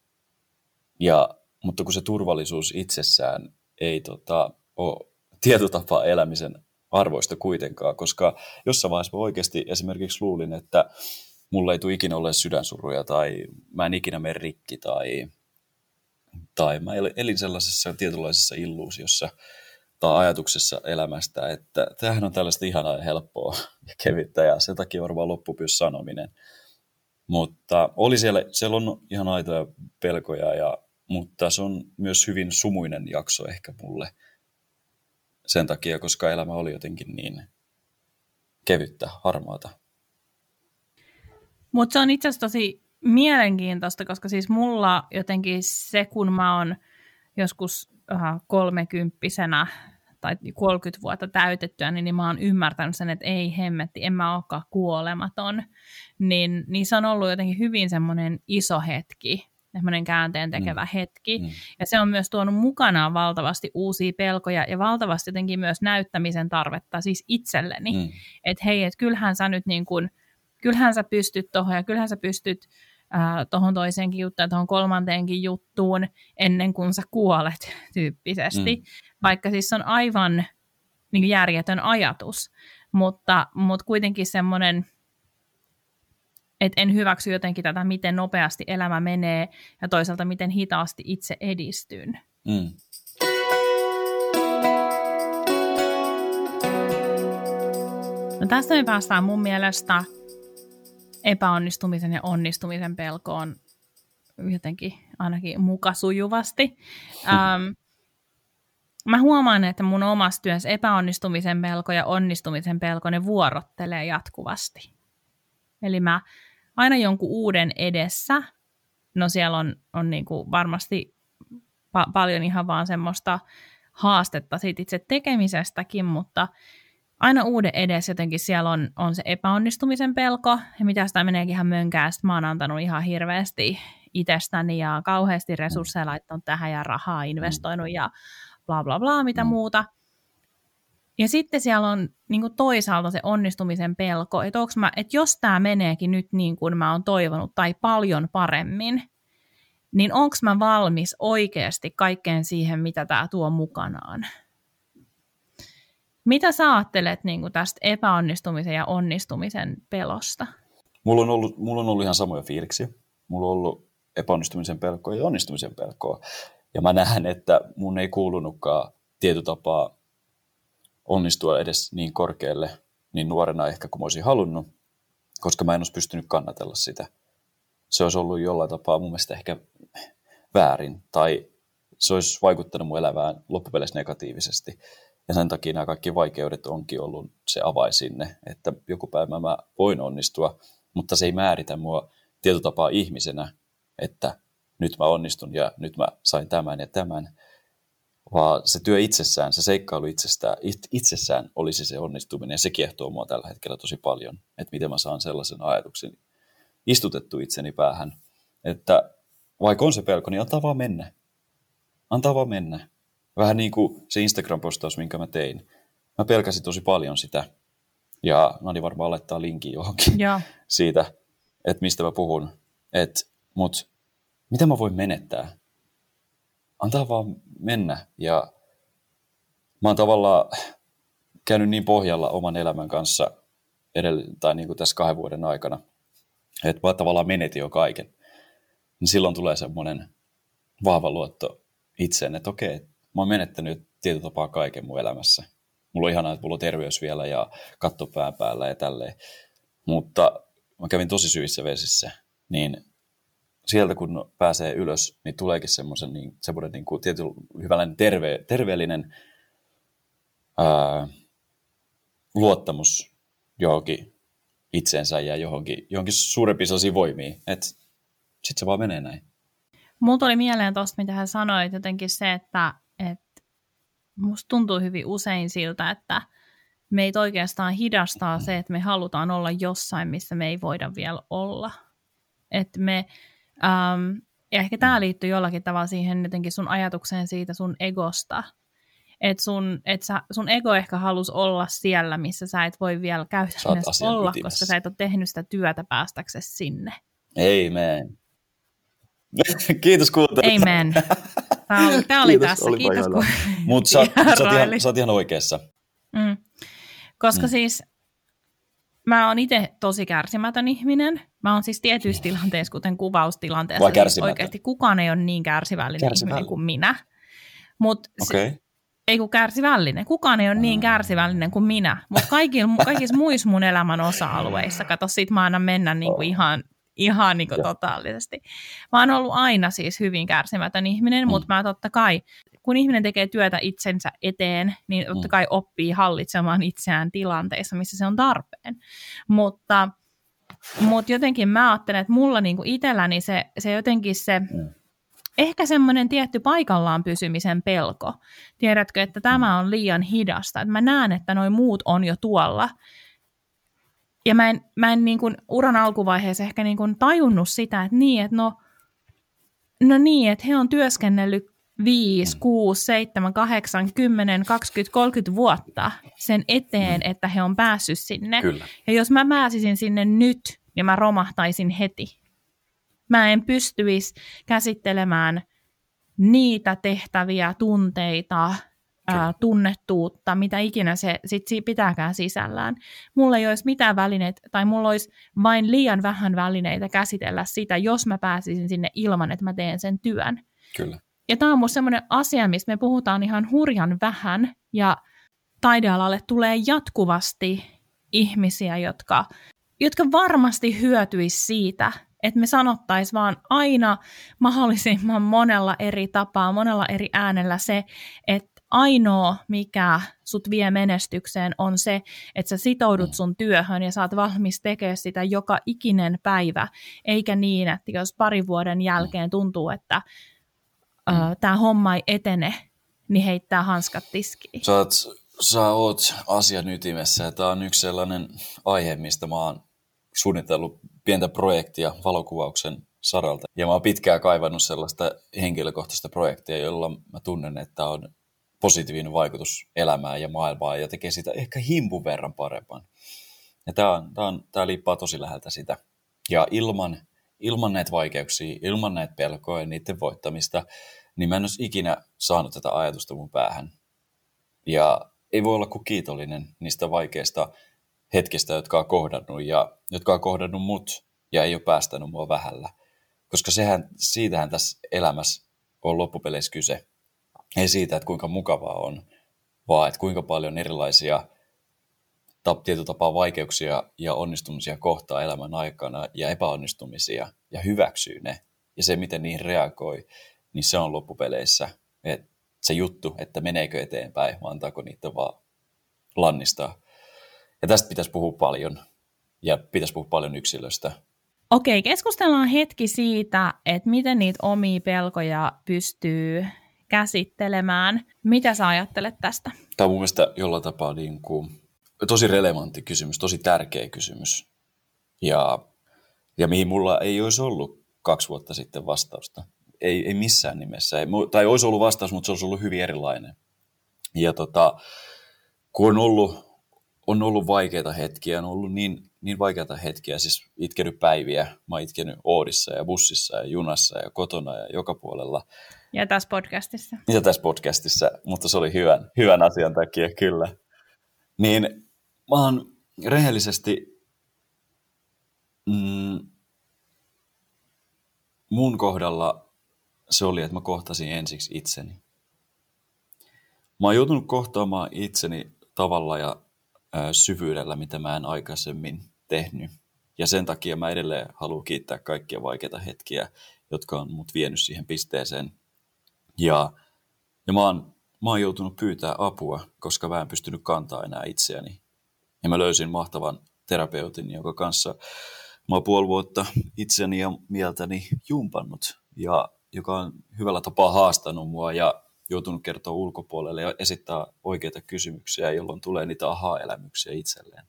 Ja, mutta kun se turvallisuus itsessään ei tota, ole tietotapaa elämisen arvoista kuitenkaan, koska jossain vaiheessa mä oikeasti esimerkiksi luulin, että mulla ei tule ikinä ole sydänsuruja tai mä en ikinä mene rikki tai, tai mä elin sellaisessa tietynlaisessa illuusiossa tai ajatuksessa elämästä, että tämähän on tällaista ihanaa ja helppoa ja kevyttä ja sen takia varmaan loppupyys sanominen. Mutta oli siellä, siellä on ihan aitoja pelkoja, ja, mutta se on myös hyvin sumuinen jakso ehkä mulle – sen takia, koska elämä oli jotenkin niin kevyttä, harmaata. Mutta se on itse asiassa tosi mielenkiintoista, koska siis mulla jotenkin se, kun mä oon joskus uh, kolmekymppisenä tai 30 vuotta täytettyä, niin, niin mä oon ymmärtänyt sen, että ei hemmetti, en mä olekaan kuolematon. Niin, niin se on ollut jotenkin hyvin semmoinen iso hetki semmoinen käänteen tekevä mm. hetki. Mm. Ja se on myös tuonut mukanaan valtavasti uusia pelkoja ja valtavasti jotenkin myös näyttämisen tarvetta siis itselleni. Mm. Että hei, että kyllähän sä nyt niin kuin, kyllähän sä pystyt tuohon ja kyllähän sä pystyt äh, tuohon toiseenkin juttuun, tuohon kolmanteenkin juttuun ennen kuin sä kuolet tyyppisesti. Mm. Vaikka siis on aivan niin järjetön ajatus, mutta, mutta kuitenkin semmoinen että en hyväksy jotenkin tätä, miten nopeasti elämä menee ja toisaalta miten hitaasti itse edistyn. Mm. No tästä me päästään mun mielestä epäonnistumisen ja onnistumisen pelkoon jotenkin ainakin muka sujuvasti. Ähm, mä huomaan, että mun omassa työssä epäonnistumisen pelko ja onnistumisen pelko, ne vuorottelee jatkuvasti. Eli mä aina jonkun uuden edessä. No siellä on, on niin kuin varmasti pa- paljon ihan vaan semmoista haastetta siitä itse tekemisestäkin, mutta aina uuden edessä jotenkin siellä on, on se epäonnistumisen pelko, ja mitä sitä meneekin ihan mönkää, sitten mä oon antanut ihan hirveästi itsestäni ja kauheasti resursseja laittanut tähän ja rahaa investoinut ja bla bla bla, mitä mm. muuta. Ja sitten siellä on niin kuin toisaalta se onnistumisen pelko, että, mä, että jos tämä meneekin nyt niin kuin mä oon toivonut tai paljon paremmin, niin onko mä valmis oikeasti kaikkeen siihen, mitä tämä tuo mukanaan? Mitä sä ajattelet niin kuin tästä epäonnistumisen ja onnistumisen pelosta? Mulla on, ollut, mulla on ollut ihan samoja fiiliksiä. Mulla on ollut epäonnistumisen pelkoa ja onnistumisen pelkoa. Ja mä näen, että mun ei kuulunutkaan tietotapaa onnistua edes niin korkealle niin nuorena ehkä kuin mä olisin halunnut, koska mä en olisi pystynyt kannatella sitä. Se olisi ollut jollain tapaa mun mielestä ehkä väärin tai se olisi vaikuttanut mun elämään loppupeleissä negatiivisesti. Ja sen takia nämä kaikki vaikeudet onkin ollut se avain sinne, että joku päivä mä voin onnistua, mutta se ei määritä mua tietotapaa ihmisenä, että nyt mä onnistun ja nyt mä sain tämän ja tämän, vaan se työ itsessään, se seikkailu itsestään, itsessään olisi se onnistuminen ja se kiehtoo mua tällä hetkellä tosi paljon, että miten mä saan sellaisen ajatuksen istutettu itseni päähän, että vaikka on se pelko, niin antaa vaan mennä. Antaa vaan mennä. Vähän niin kuin se Instagram-postaus, minkä mä tein. Mä pelkäsin tosi paljon sitä. Ja Nani varmaan laittaa linkin johonkin ja. siitä, että mistä mä puhun. Et, mut mitä mä voin menettää? Antaa vaan mennä. Ja mä oon tavallaan käynyt niin pohjalla oman elämän kanssa edell- tai niin kuin tässä kahden vuoden aikana, että mä tavallaan menetin jo kaiken. Niin silloin tulee semmoinen vahva luotto itseen, että okei, oon menettänyt tietyllä tapaa kaiken mun elämässä. Mulla on ihanaa, että mulla on terveys vielä ja katto pään päällä ja tälleen. Mutta mä kävin tosi syvissä vesissä, niin sieltä kun pääsee ylös, niin tuleekin semmoisen niin, semmoinen niin kuin tietyllä terve, terveellinen ää, luottamus johonkin itseensä ja johonkin, johonkin suurempiin sellaisiin voimiin. Että sitten se vaan menee näin. Mulla tuli mieleen tuosta, mitä hän sanoi, jotenkin se, että musta tuntuu hyvin usein siltä, että meitä oikeastaan hidastaa se, että me halutaan olla jossain, missä me ei voida vielä olla. Että me, ähm, ja ehkä tämä liittyy jollakin tavalla siihen jotenkin sun ajatukseen siitä sun egosta. Että sun, et sä, sun ego ehkä halus olla siellä, missä sä et voi vielä käytännössä olla, ytimessä. koska sä et ole tehnyt sitä työtä päästäksesi sinne. Amen. Kiitos kuuntelusta. Amen. Tämä oli, tämä oli Kiitos, tässä. Oli Kiitos. Kun... Mutta sä, sä, ihan, sä oot ihan oikeassa. Mm. Koska mm. siis mä oon itse tosi kärsimätön ihminen. Mä oon siis tietyissä tilanteissa, kuten kuvaustilanteessa, niin oikeasti kukaan ei ole niin kärsivällinen, kärsivällinen. ihminen kuin minä. Mutta okay. ei kun kärsivällinen. Kukaan ei ole niin kärsivällinen kuin minä. Mutta kaikissa muissa mun elämän osa-alueissa, kato sit mä annan mennä niinku ihan ihan niin kuin totaalisesti. Mä oon ollut aina siis hyvin kärsimätön ihminen, mm. mutta mä totta kai, kun ihminen tekee työtä itsensä eteen, niin totta mm. kai oppii hallitsemaan itseään tilanteissa, missä se on tarpeen. Mutta, mutta jotenkin mä ajattelen, että mulla niin kuin itselläni se, se jotenkin se... Mm ehkä semmoinen tietty paikallaan pysymisen pelko. Tiedätkö, että tämä on liian hidasta. Että mä näen, että noin muut on jo tuolla ja mä en, mä en niin kuin uran alkuvaiheessa ehkä niin kuin tajunnut sitä, että niin, että no, no niin, että he on työskennellyt 5, 6, 7, 8, 10, 20, 30 vuotta sen eteen, mm. että he on päässyt sinne. Kyllä. Ja jos mä pääsisin sinne nyt, niin mä romahtaisin heti. Mä en pystyisi käsittelemään niitä tehtäviä, tunteita, ää, tunnettuutta, mitä ikinä se sit pitääkään sisällään. Mulla ei olisi mitään välineitä, tai mulla olisi vain liian vähän välineitä käsitellä sitä, jos mä pääsisin sinne ilman, että mä teen sen työn. Kyllä. Ja tämä on musta semmoinen asia, mistä me puhutaan ihan hurjan vähän, ja taidealalle tulee jatkuvasti ihmisiä, jotka, jotka varmasti hyötyisi siitä, että me sanottaisiin vaan aina mahdollisimman monella eri tapaa, monella eri äänellä se, että ainoa, mikä sut vie menestykseen, on se, että sä sitoudut mm. sun työhön ja saat valmis tekemään sitä joka ikinen päivä, eikä niin, että jos pari vuoden jälkeen tuntuu, että mm. tämä homma ei etene, niin heittää hanskat tiskiin. Sä oot, sä oot asian ytimessä ja tämä on yksi sellainen aihe, mistä mä oon suunnitellut pientä projektia valokuvauksen saralta. Ja mä oon pitkään kaivannut sellaista henkilökohtaista projektia, jolla mä tunnen, että on positiivinen vaikutus elämään ja maailmaan ja tekee sitä ehkä himpun verran paremman. Ja tämä, on, tämä, tämä liippaa tosi läheltä sitä. Ja ilman, ilman näitä vaikeuksia, ilman näitä pelkoja ja niiden voittamista, niin mä en olisi ikinä saanut tätä ajatusta mun päähän. Ja ei voi olla kuin kiitollinen niistä vaikeista hetkistä, jotka on kohdannut ja jotka on kohdannut mut ja ei ole päästänyt mua vähällä. Koska sehän, siitähän tässä elämässä on loppupeleissä kyse. Ei siitä, että kuinka mukavaa on, vaan että kuinka paljon erilaisia tietyllä tapaa vaikeuksia ja onnistumisia kohtaa elämän aikana ja epäonnistumisia ja hyväksyy ne. Ja se, miten niihin reagoi, niin se on loppupeleissä että se juttu, että meneekö eteenpäin, vai antaako niitä vaan lannistaa. Ja tästä pitäisi puhua paljon, ja pitäisi puhua paljon yksilöstä. Okei, keskustellaan hetki siitä, että miten niitä omia pelkoja pystyy käsittelemään. Mitä sä ajattelet tästä? Tämä on mun mielestä jollain tapaa niin kuin tosi relevantti kysymys, tosi tärkeä kysymys. Ja, ja mihin mulla ei olisi ollut kaksi vuotta sitten vastausta. Ei, ei missään nimessä. Ei, tai olisi ollut vastaus, mutta se olisi ollut hyvin erilainen. Ja tota, kun on ollut, on ollut vaikeita hetkiä, on ollut niin, niin vaikeita hetkiä, siis itkenyt päiviä. Mä oon itkenyt Oodissa ja bussissa ja junassa ja kotona ja joka puolella. Ja tässä podcastissa. Ja tässä podcastissa, mutta se oli hyvän, hyvän asian takia, kyllä. Niin mä oon rehellisesti mm, mun kohdalla se oli, että mä kohtasin ensiksi itseni. Mä oon joutunut kohtaamaan itseni tavalla ja ää, syvyydellä, mitä mä en aikaisemmin tehnyt. Ja sen takia mä edelleen haluan kiittää kaikkia vaikeita hetkiä, jotka on mut vienyt siihen pisteeseen. Ja, ja mä, oon, mä oon joutunut pyytää apua, koska mä en pystynyt kantaa enää itseäni. Ja mä löysin mahtavan terapeutin, jonka kanssa mä oon puoli vuotta itseni ja mieltäni jumpannut. Ja joka on hyvällä tapaa haastanut mua ja joutunut kertoa ulkopuolelle ja esittää oikeita kysymyksiä, jolloin tulee niitä aha-elämyksiä itselleen.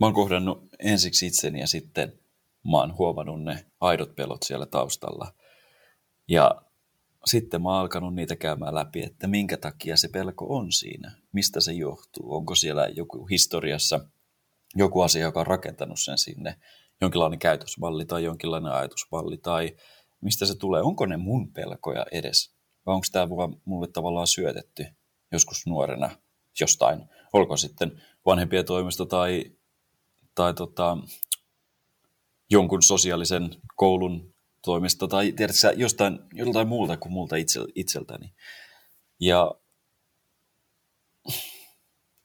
Mä oon kohdannut ensiksi itseni ja sitten mä oon huomannut ne aidot pelot siellä taustalla. Ja sitten mä oon alkanut niitä käymään läpi, että minkä takia se pelko on siinä, mistä se johtuu, onko siellä joku historiassa joku asia, joka on rakentanut sen sinne, jonkinlainen käytösmalli tai jonkinlainen ajatusmalli tai mistä se tulee, onko ne mun pelkoja edes, vai onko tämä mulle tavallaan syötetty joskus nuorena jostain, olko sitten vanhempien toimesta tai, tai tota, jonkun sosiaalisen koulun toimesta tai tiedätkö, jostain, joltain muulta kuin multa itse, itseltäni. Ja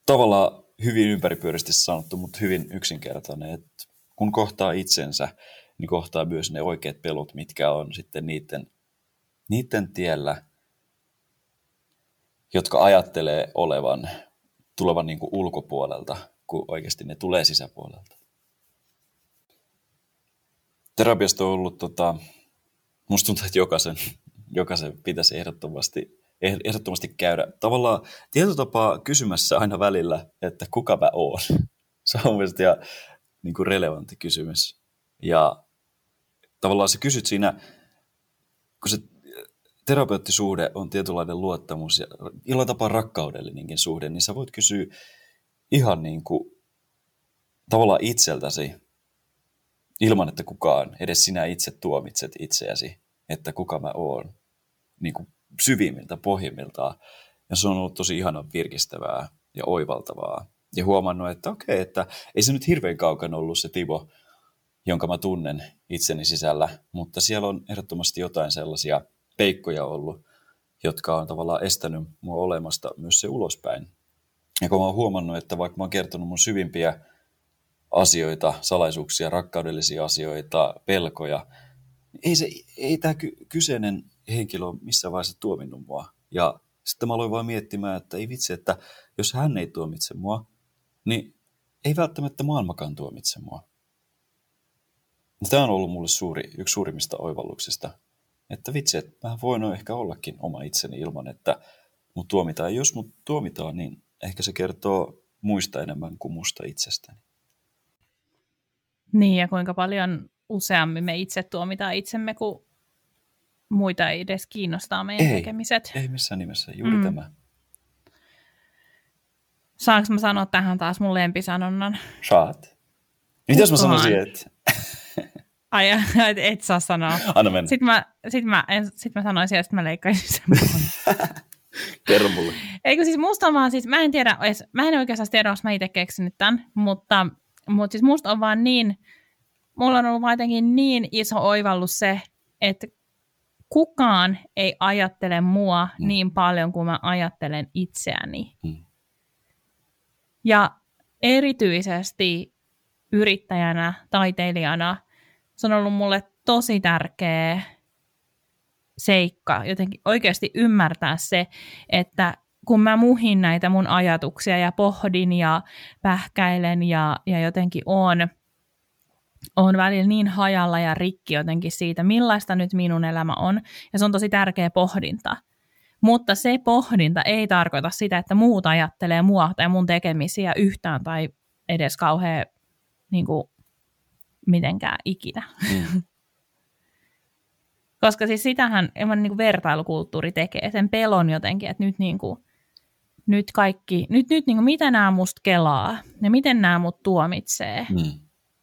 tavallaan hyvin ympäripyörästi sanottu, mutta hyvin yksinkertainen, että kun kohtaa itsensä, niin kohtaa myös ne oikeat pelot, mitkä on sitten niiden, niiden tiellä, jotka ajattelee olevan, tulevan niin kuin ulkopuolelta, kun oikeasti ne tulee sisäpuolelta. Terapiasta on ollut, tota, musta tuntuu, että jokaisen, jokaisen pitäisi ehdottomasti, ehdottomasti käydä tavallaan tietotapaa kysymässä aina välillä, että kuka mä oon. Se on mielestäni niin kuin relevantti kysymys. Ja tavallaan sä kysyt siinä, kun se terapeuttisuhde on tietynlainen luottamus ja jollain tapaa rakkaudellinenkin suhde, niin sä voit kysyä ihan niin kuin tavallaan itseltäsi ilman, että kukaan, edes sinä itse tuomitset itseäsi, että kuka mä oon niin kuin syvimmiltä pohjimmiltaan. Ja se on ollut tosi ihana virkistävää ja oivaltavaa. Ja huomannut, että okei, että ei se nyt hirveän kaukana ollut se Timo, jonka mä tunnen itseni sisällä, mutta siellä on ehdottomasti jotain sellaisia peikkoja ollut, jotka on tavallaan estänyt mua olemasta myös se ulospäin. Ja kun mä oon huomannut, että vaikka mä oon kertonut mun syvimpiä asioita, salaisuuksia, rakkaudellisia asioita, pelkoja, ei, se, ei tämä kyseinen henkilö ole missään vaiheessa tuominnut mua. Ja sitten mä aloin vaan miettimään, että ei vitsi, että jos hän ei tuomitse mua, niin ei välttämättä maailmakaan tuomitse mua. Tämä on ollut mulle suuri, yksi suurimmista oivalluksista, että vitsi, että mä voin ehkä ollakin oma itseni ilman, että mut tuomitaan. Ja jos mut tuomitaan, niin ehkä se kertoo muista enemmän kuin musta itsestäni. Niin, ja kuinka paljon useammin me itse tuomitaan itsemme, kun muita ei edes kiinnostaa meidän ei, tekemiset. Ei missään nimessä, juuri mm. tämä. Saanko mä sanoa tähän taas mun lempisanonnan? Saat. Mitä jos mä sanoisin, että... Ai, et, et saa sanoa. Anna mennä. Sitten mä, sit mä, en, sit mä sanoisin, että mä leikkaisin sen. Kerro mulle. Eikö siis musta on vaan siis, mä en tiedä, mä en oikeastaan tiedä, jos mä itse keksinyt tämän, mutta, mutta siis musta on vaan niin, mulla on ollut jotenkin niin iso oivallus se, että kukaan ei ajattele mua mm. niin paljon kuin mä ajattelen itseäni. Mm. Ja erityisesti yrittäjänä, taiteilijana, se on ollut mulle tosi tärkeä seikka, jotenkin oikeasti ymmärtää se, että kun mä muhin näitä mun ajatuksia ja pohdin ja pähkäilen ja, ja jotenkin on, on välillä niin hajalla ja rikki jotenkin siitä, millaista nyt minun elämä on. Ja se on tosi tärkeä pohdinta. Mutta se pohdinta ei tarkoita sitä, että muut ajattelee mua tai mun tekemisiä yhtään tai edes kauhean niin kuin, mitenkään ikinä. Mm. Koska siis sitähän niin kuin vertailukulttuuri tekee, sen pelon jotenkin, että nyt, niin kuin, nyt kaikki, nyt, nyt niin kuin, mitä nämä musta kelaa ja miten nämä mut tuomitsee. Mm.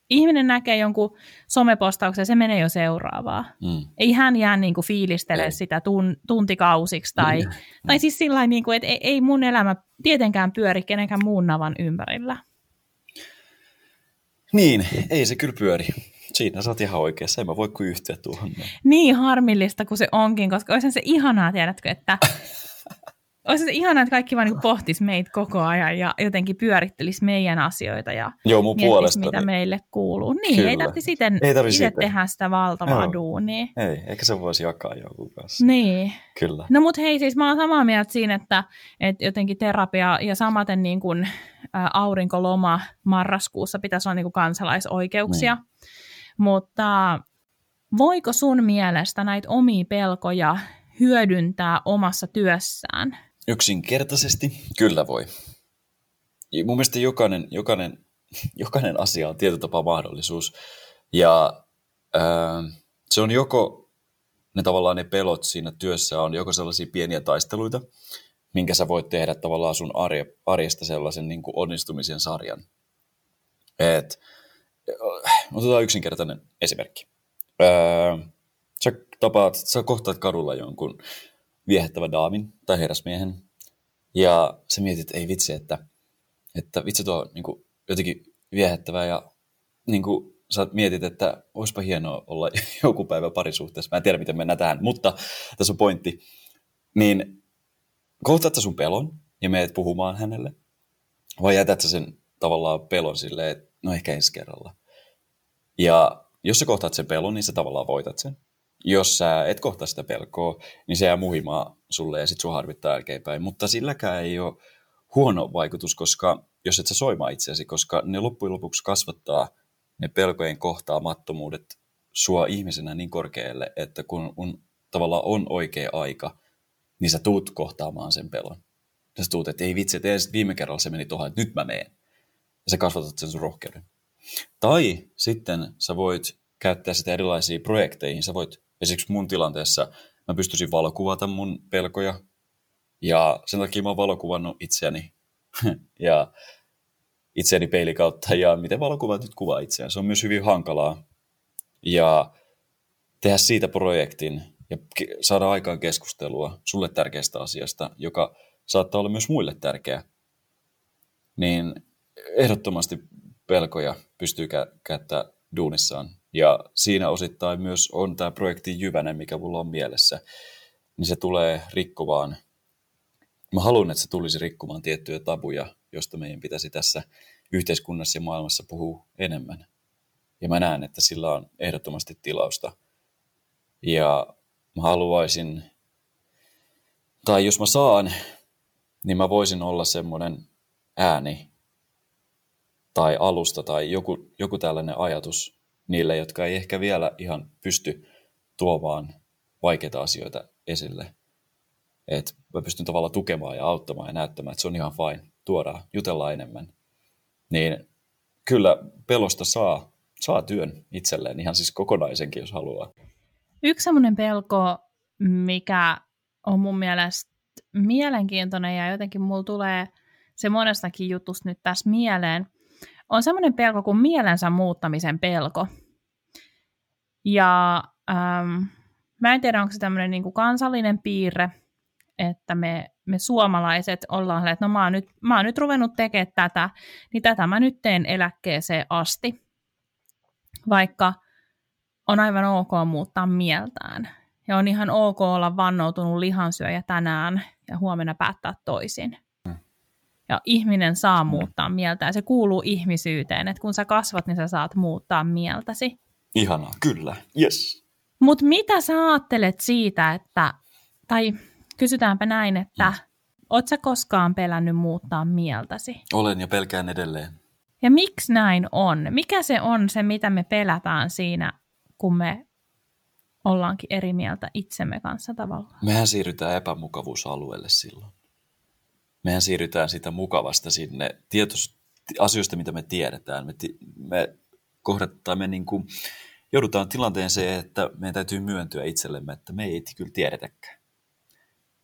Ihminen näkee jonkun somepostauksen ja se menee jo seuraavaa. Mm. Ei hän jää niin kuin, fiilistele sitä tun, tuntikausiksi tai, mm. tai siis sillä niin kuin, että ei, ei mun elämä tietenkään pyöri kenenkään muun navan ympärillä. Niin, ei se kyllä pyöri. Siinä sä oot ihan oikeassa, en mä voi kuin yhtyä tuohon. Niin harmillista kuin se onkin, koska olisi se ihanaa, tiedätkö, että olisi se ihanaa, että kaikki vaan niin pohtis meitä koko ajan ja jotenkin pyörittelisi meidän asioita ja Joo, mun puolesta, mitä niin. meille kuuluu. Niin, Kyllä. ei tarvitse sitten ei tarvitse itse tehdä sitä valtavaa Joo. duunia. Ei, eikä se voisi jakaa joku kanssa. Niin. Kyllä. No mutta hei, siis mä oon samaa mieltä siinä, että, että jotenkin terapia ja samaten niin kuin, aurinkoloma marraskuussa pitäisi olla niin kuin kansalaisoikeuksia. Niin. Mutta voiko sun mielestä näitä omia pelkoja hyödyntää omassa työssään? Yksinkertaisesti kyllä voi. Mun mielestä jokainen, jokainen, jokainen asia on tietyllä tapaa mahdollisuus. Ja ää, se on joko, ne tavallaan ne pelot siinä työssä on joko sellaisia pieniä taisteluita, minkä sä voit tehdä tavallaan sun arje, arjesta sellaisen niin kuin onnistumisen sarjan. Et, otetaan yksinkertainen esimerkki. Öö, sä tapaat, sä kohtaat kadulla jonkun viehättävän daamin tai herrasmiehen, ja sä mietit, että ei vitsi, että, että vitsi tuo niin kuin, jotenkin viehättävää, ja niin kuin, sä mietit, että olisipa hienoa olla joku päivä parisuhteessa. Mä en tiedä, miten mennään tähän, mutta tässä on pointti. Niin kohtaat sun pelon ja meet puhumaan hänelle, vai jätät sä sen tavallaan pelon silleen, että no ehkä ensi kerralla. Ja jos sä kohtaat sen pelon, niin sä tavallaan voitat sen. Jos sä et kohtaa sitä pelkoa, niin se jää muhimaan sulle ja sit sua harvittaa jälkeenpäin. Mutta silläkään ei ole huono vaikutus, koska jos et sä soimaa itseäsi, koska ne loppujen lopuksi kasvattaa ne pelkojen kohtaamattomuudet sua ihmisenä niin korkealle, että kun on, tavallaan on oikea aika, niin sä tuut kohtaamaan sen pelon. Ja sä tuut, että ei vitsi, että viime kerralla se meni tuohon, että nyt mä meen. Ja sä kasvatat sen sun rohkeuden. Tai sitten sä voit käyttää sitä erilaisiin projekteihin. Sä voit, esimerkiksi mun tilanteessa, mä pystyisin valokuvata mun pelkoja. Ja sen takia mä oon valokuvannut itseäni. ja itseäni peilikautta ja miten valokuvat nyt kuvaa itseään. Se on myös hyvin hankalaa. Ja tehdä siitä projektin ja saada aikaan keskustelua sulle tärkeästä asiasta, joka saattaa olla myös muille tärkeä, niin ehdottomasti pelkoja pystyy kä- käyttämään duunissaan. Ja siinä osittain myös on tämä projekti Jyvänen, mikä mulla on mielessä. Niin se tulee rikkovaan. Mä haluan, että se tulisi rikkomaan tiettyjä tabuja, josta meidän pitäisi tässä yhteiskunnassa ja maailmassa puhua enemmän. Ja mä näen, että sillä on ehdottomasti tilausta. Ja mä haluaisin, tai jos mä saan, niin mä voisin olla semmoinen ääni, tai alusta tai joku, joku tällainen ajatus niille, jotka ei ehkä vielä ihan pysty tuomaan vaikeita asioita esille. Että mä pystyn tavallaan tukemaan ja auttamaan ja näyttämään, että se on ihan fine, tuodaan, jutellaan enemmän. Niin kyllä pelosta saa, saa työn itselleen, ihan siis kokonaisenkin, jos haluaa. Yksi semmoinen pelko, mikä on mun mielestä mielenkiintoinen ja jotenkin mulla tulee se monestakin jutusta nyt tässä mieleen, on semmoinen pelko kuin mielensä muuttamisen pelko. Ja ähm, mä en tiedä, onko se tämmöinen niin kansallinen piirre, että me, me suomalaiset ollaan, että no mä oon, nyt, mä oon nyt ruvennut tekemään tätä, niin tätä mä nyt teen eläkkeeseen asti. Vaikka on aivan ok muuttaa mieltään. Ja on ihan ok olla vannoutunut lihansyöjä tänään ja huomenna päättää toisin. Mm. Ja ihminen saa mm. muuttaa mieltä ja se kuuluu ihmisyyteen, että kun sä kasvat, niin sä saat muuttaa mieltäsi. Ihanaa, kyllä, yes. Mutta mitä sä ajattelet siitä, että, tai kysytäänpä näin, että mm. oot sä koskaan pelännyt muuttaa mieltäsi? Olen ja pelkään edelleen. Ja miksi näin on? Mikä se on se, mitä me pelätään siinä, kun me ollaankin eri mieltä itsemme kanssa tavallaan? Mehän siirrytään epämukavuusalueelle silloin. Mehän siirrytään sitä mukavasta sinne tietos, asioista, mitä me tiedetään. Me, me kohdataan, me niin kuin, joudutaan tilanteeseen, että meidän täytyy myöntyä itsellemme, että me ei kyllä tiedetäkään.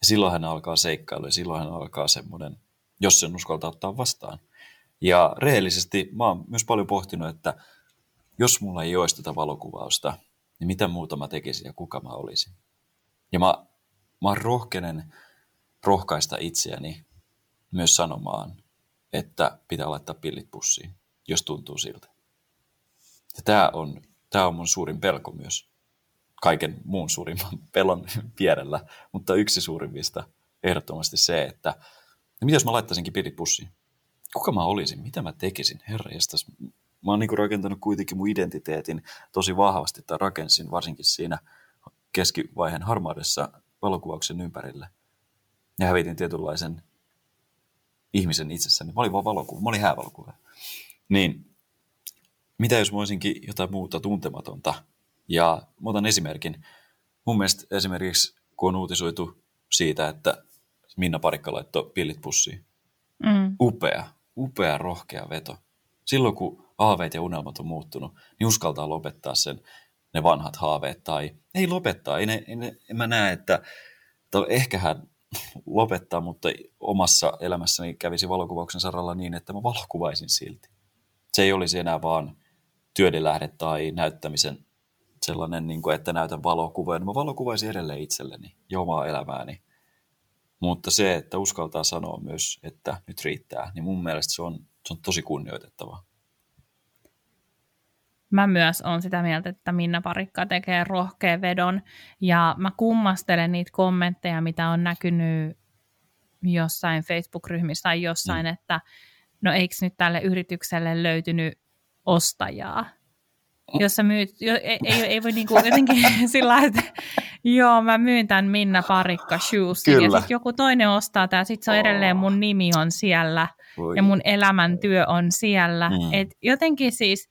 Ja silloinhan alkaa seikkailu ja silloinhan alkaa semmoinen, jos sen uskaltaa ottaa vastaan. Ja rehellisesti mä oon myös paljon pohtinut, että jos mulla ei olisi tätä valokuvausta, niin mitä muuta mä tekisin ja kuka mä olisin. Ja mä, mä rohkenen rohkaista itseäni myös sanomaan, että pitää laittaa pillit pussiin, jos tuntuu siltä. Ja tämä on, tämä on mun suurin pelko myös. Kaiken muun suurimman pelon vierellä, mutta yksi suurimmista ehdottomasti se, että ja mitä jos mä laittaisinkin pillit pussiin? Kuka mä olisin? Mitä mä tekisin? Herra jästäs, mä oon niinku rakentanut kuitenkin mun identiteetin tosi vahvasti, tai rakensin varsinkin siinä keskivaiheen harmaudessa valokuvauksen ympärille. Ja hävitin tietynlaisen ihmisen itsessäni. Mä olin vaan valokuva, mä olin häävalokuva. Niin, mitä jos mä olisinkin jotain muuta tuntematonta? Ja mä otan esimerkin. Mun mielestä esimerkiksi, kun on uutisoitu siitä, että Minna Parikka laittoi pillit pussiin. Mm. Upea, upea, rohkea veto. Silloin, kun haaveet ja unelmat on muuttunut, niin uskaltaa lopettaa sen, ne vanhat haaveet. Tai ei lopettaa, ei ne, ei ne, en mä näe, että, että ehkä hän lopettaa, mutta omassa elämässäni kävisi valokuvauksen saralla niin, että mä valokuvaisin silti. Se ei olisi enää vaan työdelähde tai näyttämisen sellainen, niin kuin, että näytän valokuvaa. Mä valokuvaisin edelleen itselleni ja omaa elämääni. Mutta se, että uskaltaa sanoa myös, että nyt riittää, niin mun mielestä se on, se on tosi kunnioitettavaa mä myös on sitä mieltä, että Minna Parikka tekee rohkean vedon. Ja mä kummastelen niitä kommentteja, mitä on näkynyt jossain Facebook-ryhmissä tai jossain, mm. että no eikö nyt tälle yritykselle löytynyt ostajaa. Jos sä myyt, jo, ei, ei, ei voi niinku jotenkin sillä että joo, mä myyn tämän Minna Parikka shoes, ja sitten joku toinen ostaa tämä, sitten se on edelleen mun nimi on siellä, Voi. ja mun elämäntyö on siellä. Mm. Et jotenkin siis,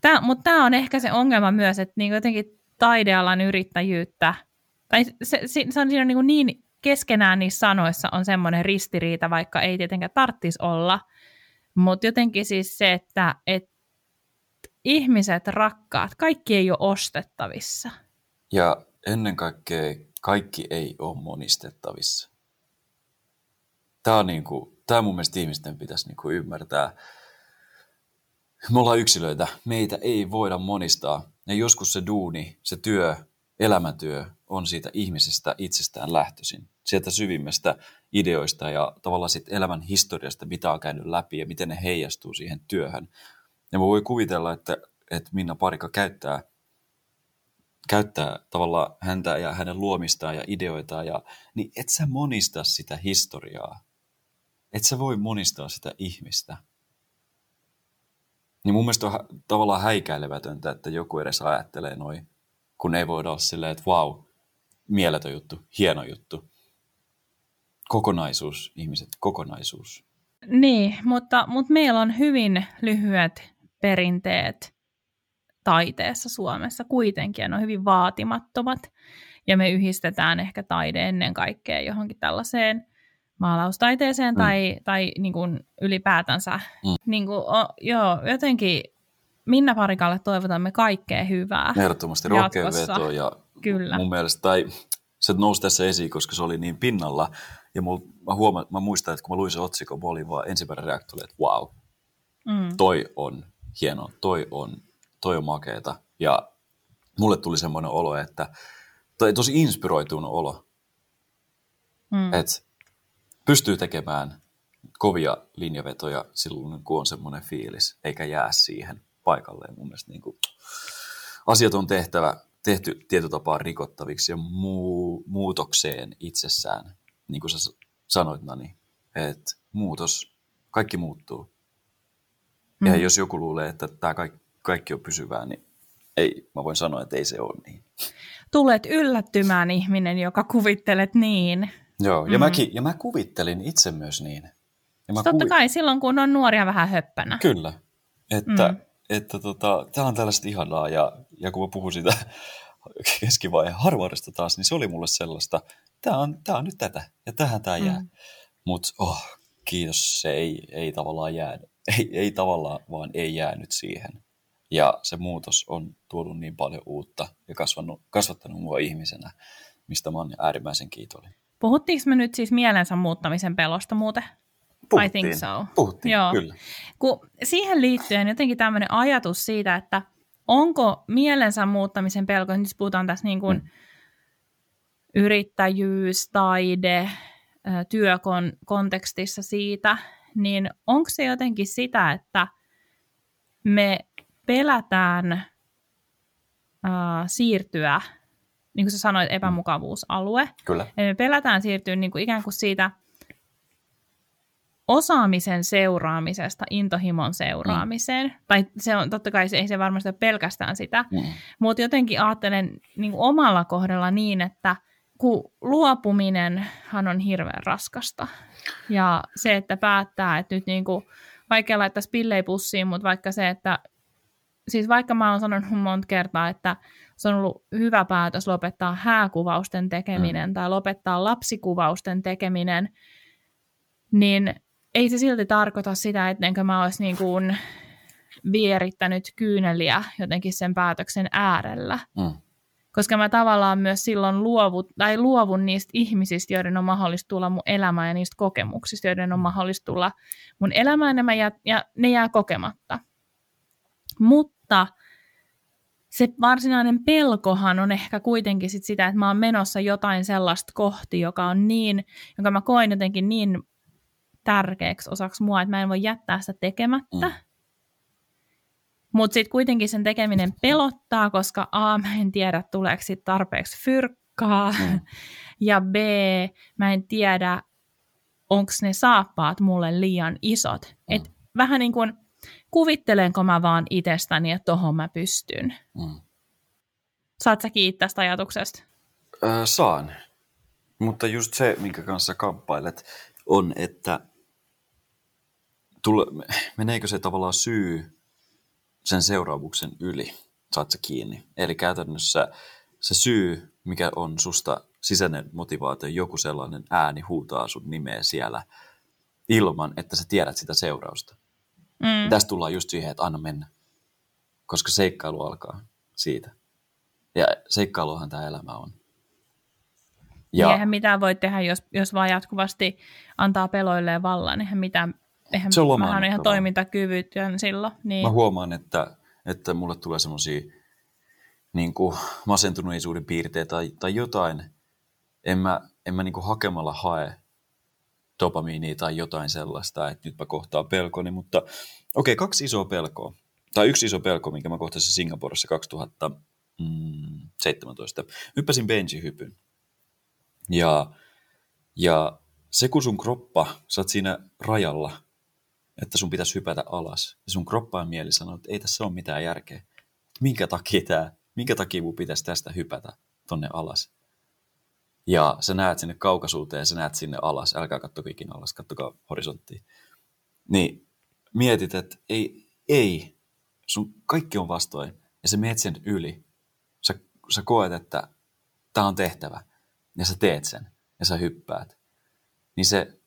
Tää, mutta tämä on ehkä se ongelma myös, että niin jotenkin taidealan yrittäjyyttä, tai se, se, se on siinä niin, niin keskenään niissä sanoissa on semmoinen ristiriita, vaikka ei tietenkään tarttisi olla, mutta jotenkin siis se, että et ihmiset, rakkaat, kaikki ei ole ostettavissa. Ja ennen kaikkea kaikki ei ole monistettavissa. Tämä on, niin kuin, tämä mun mielestä ihmisten pitäisi niin kuin ymmärtää, me ollaan yksilöitä, meitä ei voida monistaa. Ja joskus se duuni, se työ, elämäntyö on siitä ihmisestä itsestään lähtöisin. Sieltä syvimmästä ideoista ja tavallaan siitä elämän historiasta, mitä on käynyt läpi ja miten ne heijastuu siihen työhön. Ja mä voi kuvitella, että, että Minna Parika käyttää, käyttää tavallaan häntä ja hänen luomistaan ja ideoitaan, ja, niin et sä monista sitä historiaa. Et sä voi monistaa sitä ihmistä – niin mun mielestä on tavallaan häikäilevätöntä, että joku edes ajattelee noin, kun ei voida olla silleen, että vau, wow, mieletön juttu, hieno juttu. Kokonaisuus, ihmiset, kokonaisuus. Niin, mutta, mutta meillä on hyvin lyhyet perinteet taiteessa Suomessa kuitenkin, ja ne on hyvin vaatimattomat. Ja me yhdistetään ehkä taide ennen kaikkea johonkin tällaiseen maalaustaiteeseen mm. tai, tai niin kuin ylipäätänsä. Mm. Niin kuin, o, joo, jotenkin Minna Parikalle toivotamme kaikkea hyvää Ehdottomasti rohkea veto ja Kyllä. mun mielestä, tai se nousi tässä esiin, koska se oli niin pinnalla. Ja mul, mä, huomaan, mä muistan, että kun mä luin se otsikon, mä olin vaan ensimmäinen reaktio, että wow, mm. toi on hieno, toi on, toi on makeeta. Ja mulle tuli semmoinen olo, että toi tosi inspiroitunut olo, mm. että pystyy tekemään kovia linjavetoja silloin, kun on semmoinen fiilis, eikä jää siihen paikalleen. Mun mielestä niin kuin, asiat on tehtävä, tehty tietotapaan rikottaviksi ja muu, muutokseen itsessään, niin kuin sä sanoit, Nani, että muutos, kaikki muuttuu. Mm. Ja jos joku luulee, että tämä kaikki, kaikki on pysyvää, niin ei, mä voin sanoa, että ei se ole niin. Tulet yllättymään ihminen, joka kuvittelet niin. Joo, ja, mm. mäkin, ja mä kuvittelin itse myös niin. Ja mä Totta kuvi... kai silloin, kun on nuoria vähän höppänä. Kyllä, että, mm. että tota, tämä on tällaista ihanaa, ja, ja kun mä puhun siitä keskivaiheen harvaudesta taas, niin se oli mulle sellaista, tämä on, tämä on nyt tätä, ja tähän tämä jää. Mm. Mutta oh, kiitos, se ei, ei tavallaan jäänyt. Ei, ei tavallaan, vaan ei jäänyt siihen. Ja se muutos on tuonut niin paljon uutta ja kasvanut, kasvattanut mua ihmisenä, mistä mä oon äärimmäisen kiitollinen. Puhuttiinko me nyt siis mielensä muuttamisen pelosta muuten? Puhuttiin, I think so. Puhuttiin, Joo. kyllä. Kun siihen liittyen jotenkin tämmöinen ajatus siitä, että onko mielensä muuttamisen pelko, nyt puhutaan tässä niin kuin mm. yrittäjyys, taide, työkon kontekstissa siitä, niin onko se jotenkin sitä, että me pelätään äh, siirtyä, niin kuin sä sanoit, epämukavuusalue. Kyllä. Ja me pelätään siirtyä niin kuin ikään kuin siitä osaamisen seuraamisesta intohimon seuraamiseen. Mm. Tai se on, totta kai se ei se varmasti ole pelkästään sitä, mm. mutta jotenkin ajattelen niin kuin omalla kohdalla niin, että kun luopuminenhan on hirveän raskasta. Ja se, että päättää, että nyt niin kuin, vaikea laittaa spillei pussiin, mutta vaikka se, että siis vaikka mä oon sanonut monta kertaa, että se on ollut hyvä päätös lopettaa hääkuvausten tekeminen mm. tai lopettaa lapsikuvausten tekeminen, niin ei se silti tarkoita sitä, ettenkö mä olisi niin kuin vierittänyt kyyneliä jotenkin sen päätöksen äärellä. Mm. Koska mä tavallaan myös silloin luovut, tai luovun niistä ihmisistä, joiden on mahdollista tulla mun elämään ja niistä kokemuksista, joiden on mm. mahdollista tulla mun elämään ja, jää, ja ne jää kokematta. Mutta se varsinainen pelkohan on ehkä kuitenkin sit sitä, että mä oon menossa jotain sellaista kohti, joka on niin, jonka mä koen jotenkin niin tärkeäksi osaksi mua, että mä en voi jättää sitä tekemättä. Mm. Mutta sitten kuitenkin sen tekeminen pelottaa, koska A, mä en tiedä tuleeko sit tarpeeksi fyrkkaa, mm. ja B, mä en tiedä, onko ne saappaat mulle liian isot. Mm. Et vähän niin kuin kuvittelenko mä vaan itsestäni, että tohon mä pystyn. Mm. Saat sä kiittää tästä ajatuksesta? Öö, saan. Mutta just se, minkä kanssa kamppailet, on, että tule, meneekö se tavallaan syy sen seuraavuksen yli? Saat sä kiinni? Eli käytännössä se syy, mikä on susta sisäinen motivaatio, joku sellainen ääni huutaa sun nimeä siellä ilman, että sä tiedät sitä seurausta. Mm. Tästä tullaan just siihen, että anna mennä. Koska seikkailu alkaa siitä. Ja seikkailuhan tämä elämä on. Ja niin eihän mitään voi tehdä, jos, jos vaan jatkuvasti antaa peloilleen vallan. Eihän mitään, eihän, se on on ihan toimintakyvytön silloin. Niin. Mä huomaan, että, että mulle tulee semmoisia niin masentuneisuuden piirteitä tai, tai jotain. En mä, en mä niin hakemalla hae dopamiinia tai jotain sellaista, että nyt mä kohtaan pelkoni, mutta okei, okay, kaksi isoa pelkoa. Tai yksi iso pelko, minkä mä kohtasin Singaporessa 2017. Hyppäsin benji-hypyn. Ja, ja se, kun sun kroppa, sä oot siinä rajalla, että sun pitäisi hypätä alas, ja sun kroppa ja mieli sanoo, että ei tässä ole mitään järkeä. Minkä takia, tää, minkä takia mun pitäisi tästä hypätä tonne alas? ja sä näet sinne kaukaisuuteen sä näet sinne alas, älkää katso ikinä alas, kattokaa horisonttiin. Niin mietit, että ei, ei, sun kaikki on vastoin ja sä meet sen yli. Sä, sä koet, että tämä on tehtävä ja sä teet sen ja sä hyppäät. Niin se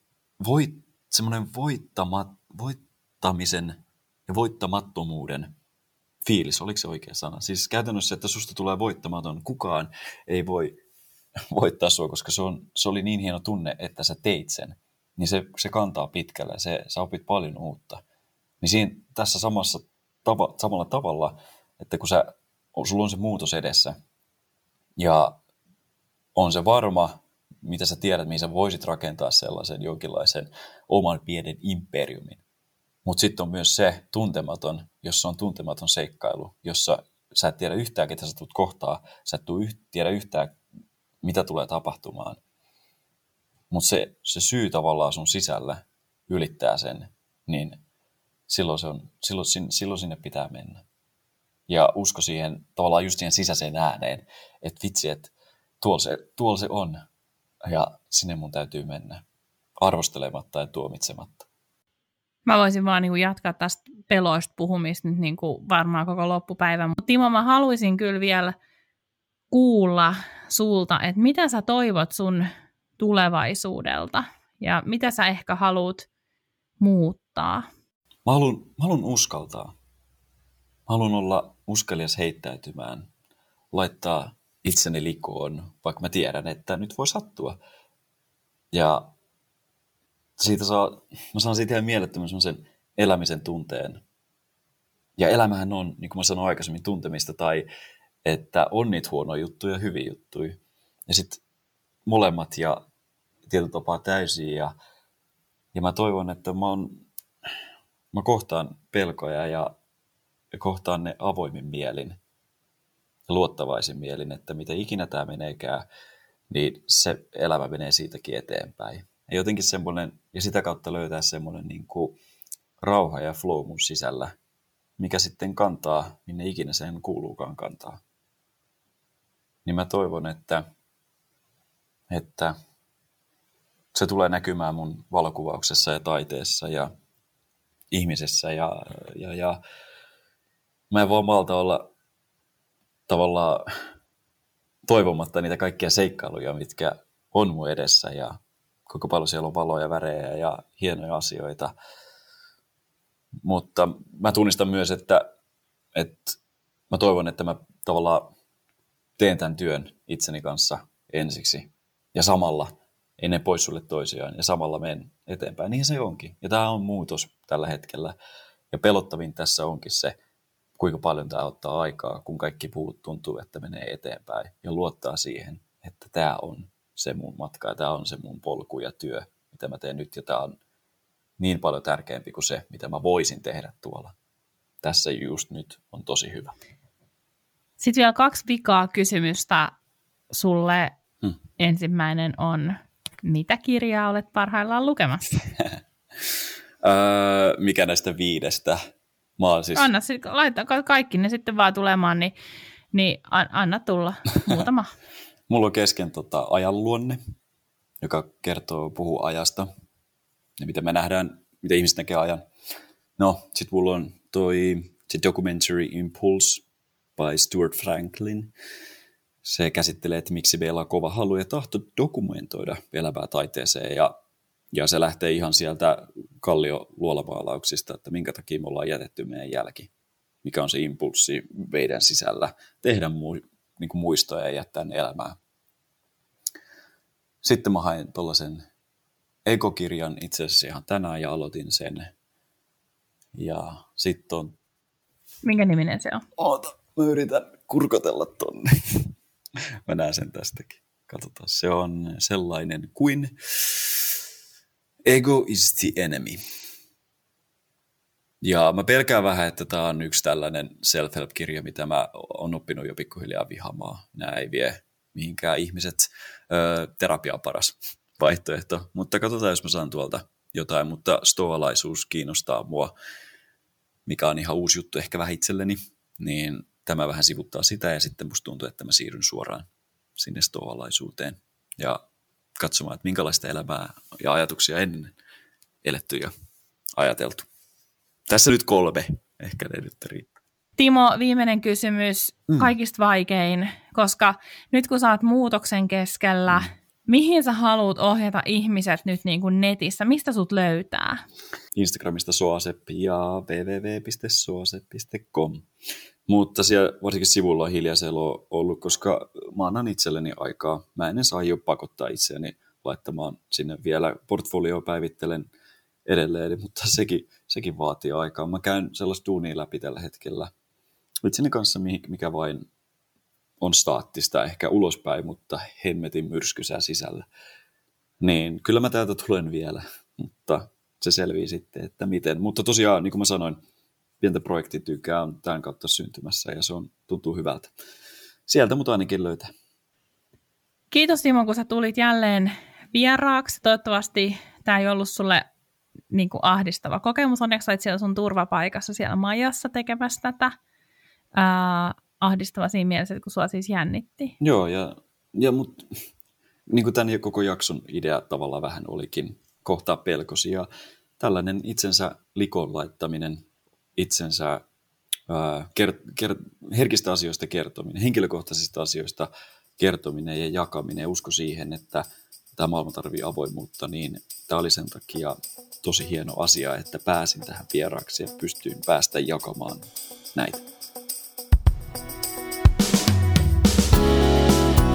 voit, semmoinen voittamat, voittamisen ja voittamattomuuden fiilis, oliko se oikea sana? Siis käytännössä, että susta tulee voittamaton, kukaan ei voi voittaa sua, koska se, on, se oli niin hieno tunne, että sä teit sen. Niin se, se kantaa pitkälle, se, sä opit paljon uutta. Niin siinä, tässä samassa tava, samalla tavalla, että kun sä, sulla on se muutos edessä, ja on se varma, mitä sä tiedät, mihin sä voisit rakentaa sellaisen jonkinlaisen oman pienen imperiumin. Mutta sitten on myös se tuntematon, jossa on tuntematon seikkailu, jossa sä et tiedä yhtään, ketä sä tulet kohtaa, sä et yht, tiedä yhtään, mitä tulee tapahtumaan. Mutta se, se syy tavallaan sun sisällä ylittää sen, niin silloin, se on, silloin, silloin sinne pitää mennä. Ja usko siihen tavallaan just siihen sisäiseen ääneen, että vitsi, että tuolla se, tuolla se on ja sinne mun täytyy mennä arvostelematta ja tuomitsematta. Mä voisin vaan niin jatkaa tästä peloista puhumista nyt niin kuin varmaan koko loppupäivän. Mutta Timo, mä haluaisin kyllä vielä kuulla sulta, että mitä sä toivot sun tulevaisuudelta ja mitä sä ehkä haluat muuttaa? Mä haluan, mä haluan uskaltaa. Mä haluan olla uskalias heittäytymään, laittaa itseni likoon, vaikka mä tiedän, että nyt voi sattua. Ja siitä saa, mä saan siitä ihan mielettömän semmoisen elämisen tunteen. Ja elämähän on, niin kuin mä sanoin aikaisemmin, tuntemista tai että on niitä huonoja juttuja ja hyviä juttuja. Ja sitten molemmat ja tietyllä tapaa täysiä. Ja, ja mä toivon, että mä, on, mä kohtaan pelkoja ja, ja kohtaan ne avoimin mielin ja luottavaisin mielin, että mitä ikinä tämä meneekään, niin se elämä menee siitäkin eteenpäin. Ja jotenkin semmoinen, ja sitä kautta löytää semmoinen niin kuin rauha ja flow mun sisällä, mikä sitten kantaa, minne ikinä sen kuuluukaan kantaa. Niin mä toivon, että, että se tulee näkymään mun valokuvauksessa ja taiteessa ja ihmisessä ja, ja, ja mä en voi malta olla tavallaan toivomatta niitä kaikkia seikkailuja, mitkä on mun edessä ja kuinka paljon siellä on valoja, värejä ja hienoja asioita. Mutta mä tunnistan myös, että, että mä toivon, että mä tavallaan teen tämän työn itseni kanssa ensiksi ja samalla ei ne pois sulle toisiaan ja samalla menen eteenpäin. Niin se onkin. Ja tämä on muutos tällä hetkellä. Ja pelottavin tässä onkin se, kuinka paljon tämä ottaa aikaa, kun kaikki puut tuntuu, että menee eteenpäin ja luottaa siihen, että tämä on se mun matka ja tämä on se mun polku ja työ, mitä mä teen nyt ja tämä on niin paljon tärkeämpi kuin se, mitä mä voisin tehdä tuolla. Tässä just nyt on tosi hyvä. Sitten vielä kaksi vikaa kysymystä sulle. Hmm. Ensimmäinen on, mitä kirjaa olet parhaillaan lukemassa? öö, mikä näistä viidestä? Mä oon siis... Anna, laita kaikki ne sitten vaan tulemaan, niin, niin anna tulla muutama. Mulla on kesken tota, ajanluonne, joka kertoo, puhuu ajasta ja miten me nähdään, miten ihmiset näkee ajan. No, sit mulla on toi se documentary Impulse by Stuart Franklin. Se käsittelee, että miksi meillä on kova halu ja tahto dokumentoida elävää taiteeseen ja, ja se lähtee ihan sieltä kallio luolamaalauksista, että minkä takia me ollaan jätetty meidän jälki. Mikä on se impulssi meidän sisällä tehdä mu- niin kuin muistoja ja jättää ne elämään. Sitten mä hain tuollaisen ekokirjan itse asiassa ihan tänään ja aloitin sen. Ja sitten on... Minkä niminen se on? Oota, mä yritän kurkotella tonne. mä näen sen tästäkin. Katsotaan, se on sellainen kuin Ego is the enemy. Ja mä pelkään vähän, että tämä on yksi tällainen self-help-kirja, mitä mä oon oppinut jo pikkuhiljaa vihamaa. Nämä ei vie mihinkään ihmiset. Öö, terapia on paras vaihtoehto, mutta katsotaan, jos mä saan tuolta jotain. Mutta stoalaisuus kiinnostaa mua, mikä on ihan uusi juttu ehkä vähän itselleni, niin tämä vähän sivuttaa sitä ja sitten musta tuntuu, että mä siirryn suoraan sinne stoalaisuuteen ja katsomaan, että minkälaista elämää ja ajatuksia ennen eletty ja ajateltu. Tässä nyt kolme, ehkä ne nyt riittää. Timo, viimeinen kysymys, mm. kaikista vaikein, koska nyt kun sä oot muutoksen keskellä, mm. mihin sä haluat ohjata ihmiset nyt niin kuin netissä? Mistä sut löytää? Instagramista soaseppi ja www.soaseppi.com. Mutta siellä varsinkin sivulla on hiljaiselo ollut, koska mä annan itselleni aikaa. Mä en edes aio pakottaa itseäni laittamaan sinne vielä portfolioa päivittelen edelleen, mutta sekin, sekin vaatii aikaa. Mä käyn sellaista duunia läpi tällä hetkellä. Itseni kanssa mikä vain on staattista ehkä ulospäin, mutta hemmetin myrskysää sisällä. Niin kyllä mä täältä tulen vielä, mutta se selvii sitten, että miten. Mutta tosiaan, niin kuin mä sanoin, pientä projektitykkää on tämän kautta syntymässä ja se on, tuntuu hyvältä. Sieltä mut ainakin löytää. Kiitos Timo, kun sä tulit jälleen vieraaksi. Toivottavasti tämä ei ollut sulle niin kuin ahdistava kokemus. Onneksi olit siellä sun turvapaikassa siellä majassa tekemässä tätä. Ää, ahdistava siinä mielessä, kun sua siis jännitti. Joo, ja, ja mut, niin kuin tämän koko jakson idea tavallaan vähän olikin kohtaa pelkosi. Ja tällainen itsensä likon laittaminen, itsensä ää, ker, ker, herkistä asioista kertominen, henkilökohtaisista asioista kertominen ja jakaminen ja usko siihen, että tämä maailma tarvii avoimuutta, niin tämä oli sen takia tosi hieno asia, että pääsin tähän vieraaksi ja pystyin päästä jakamaan näitä.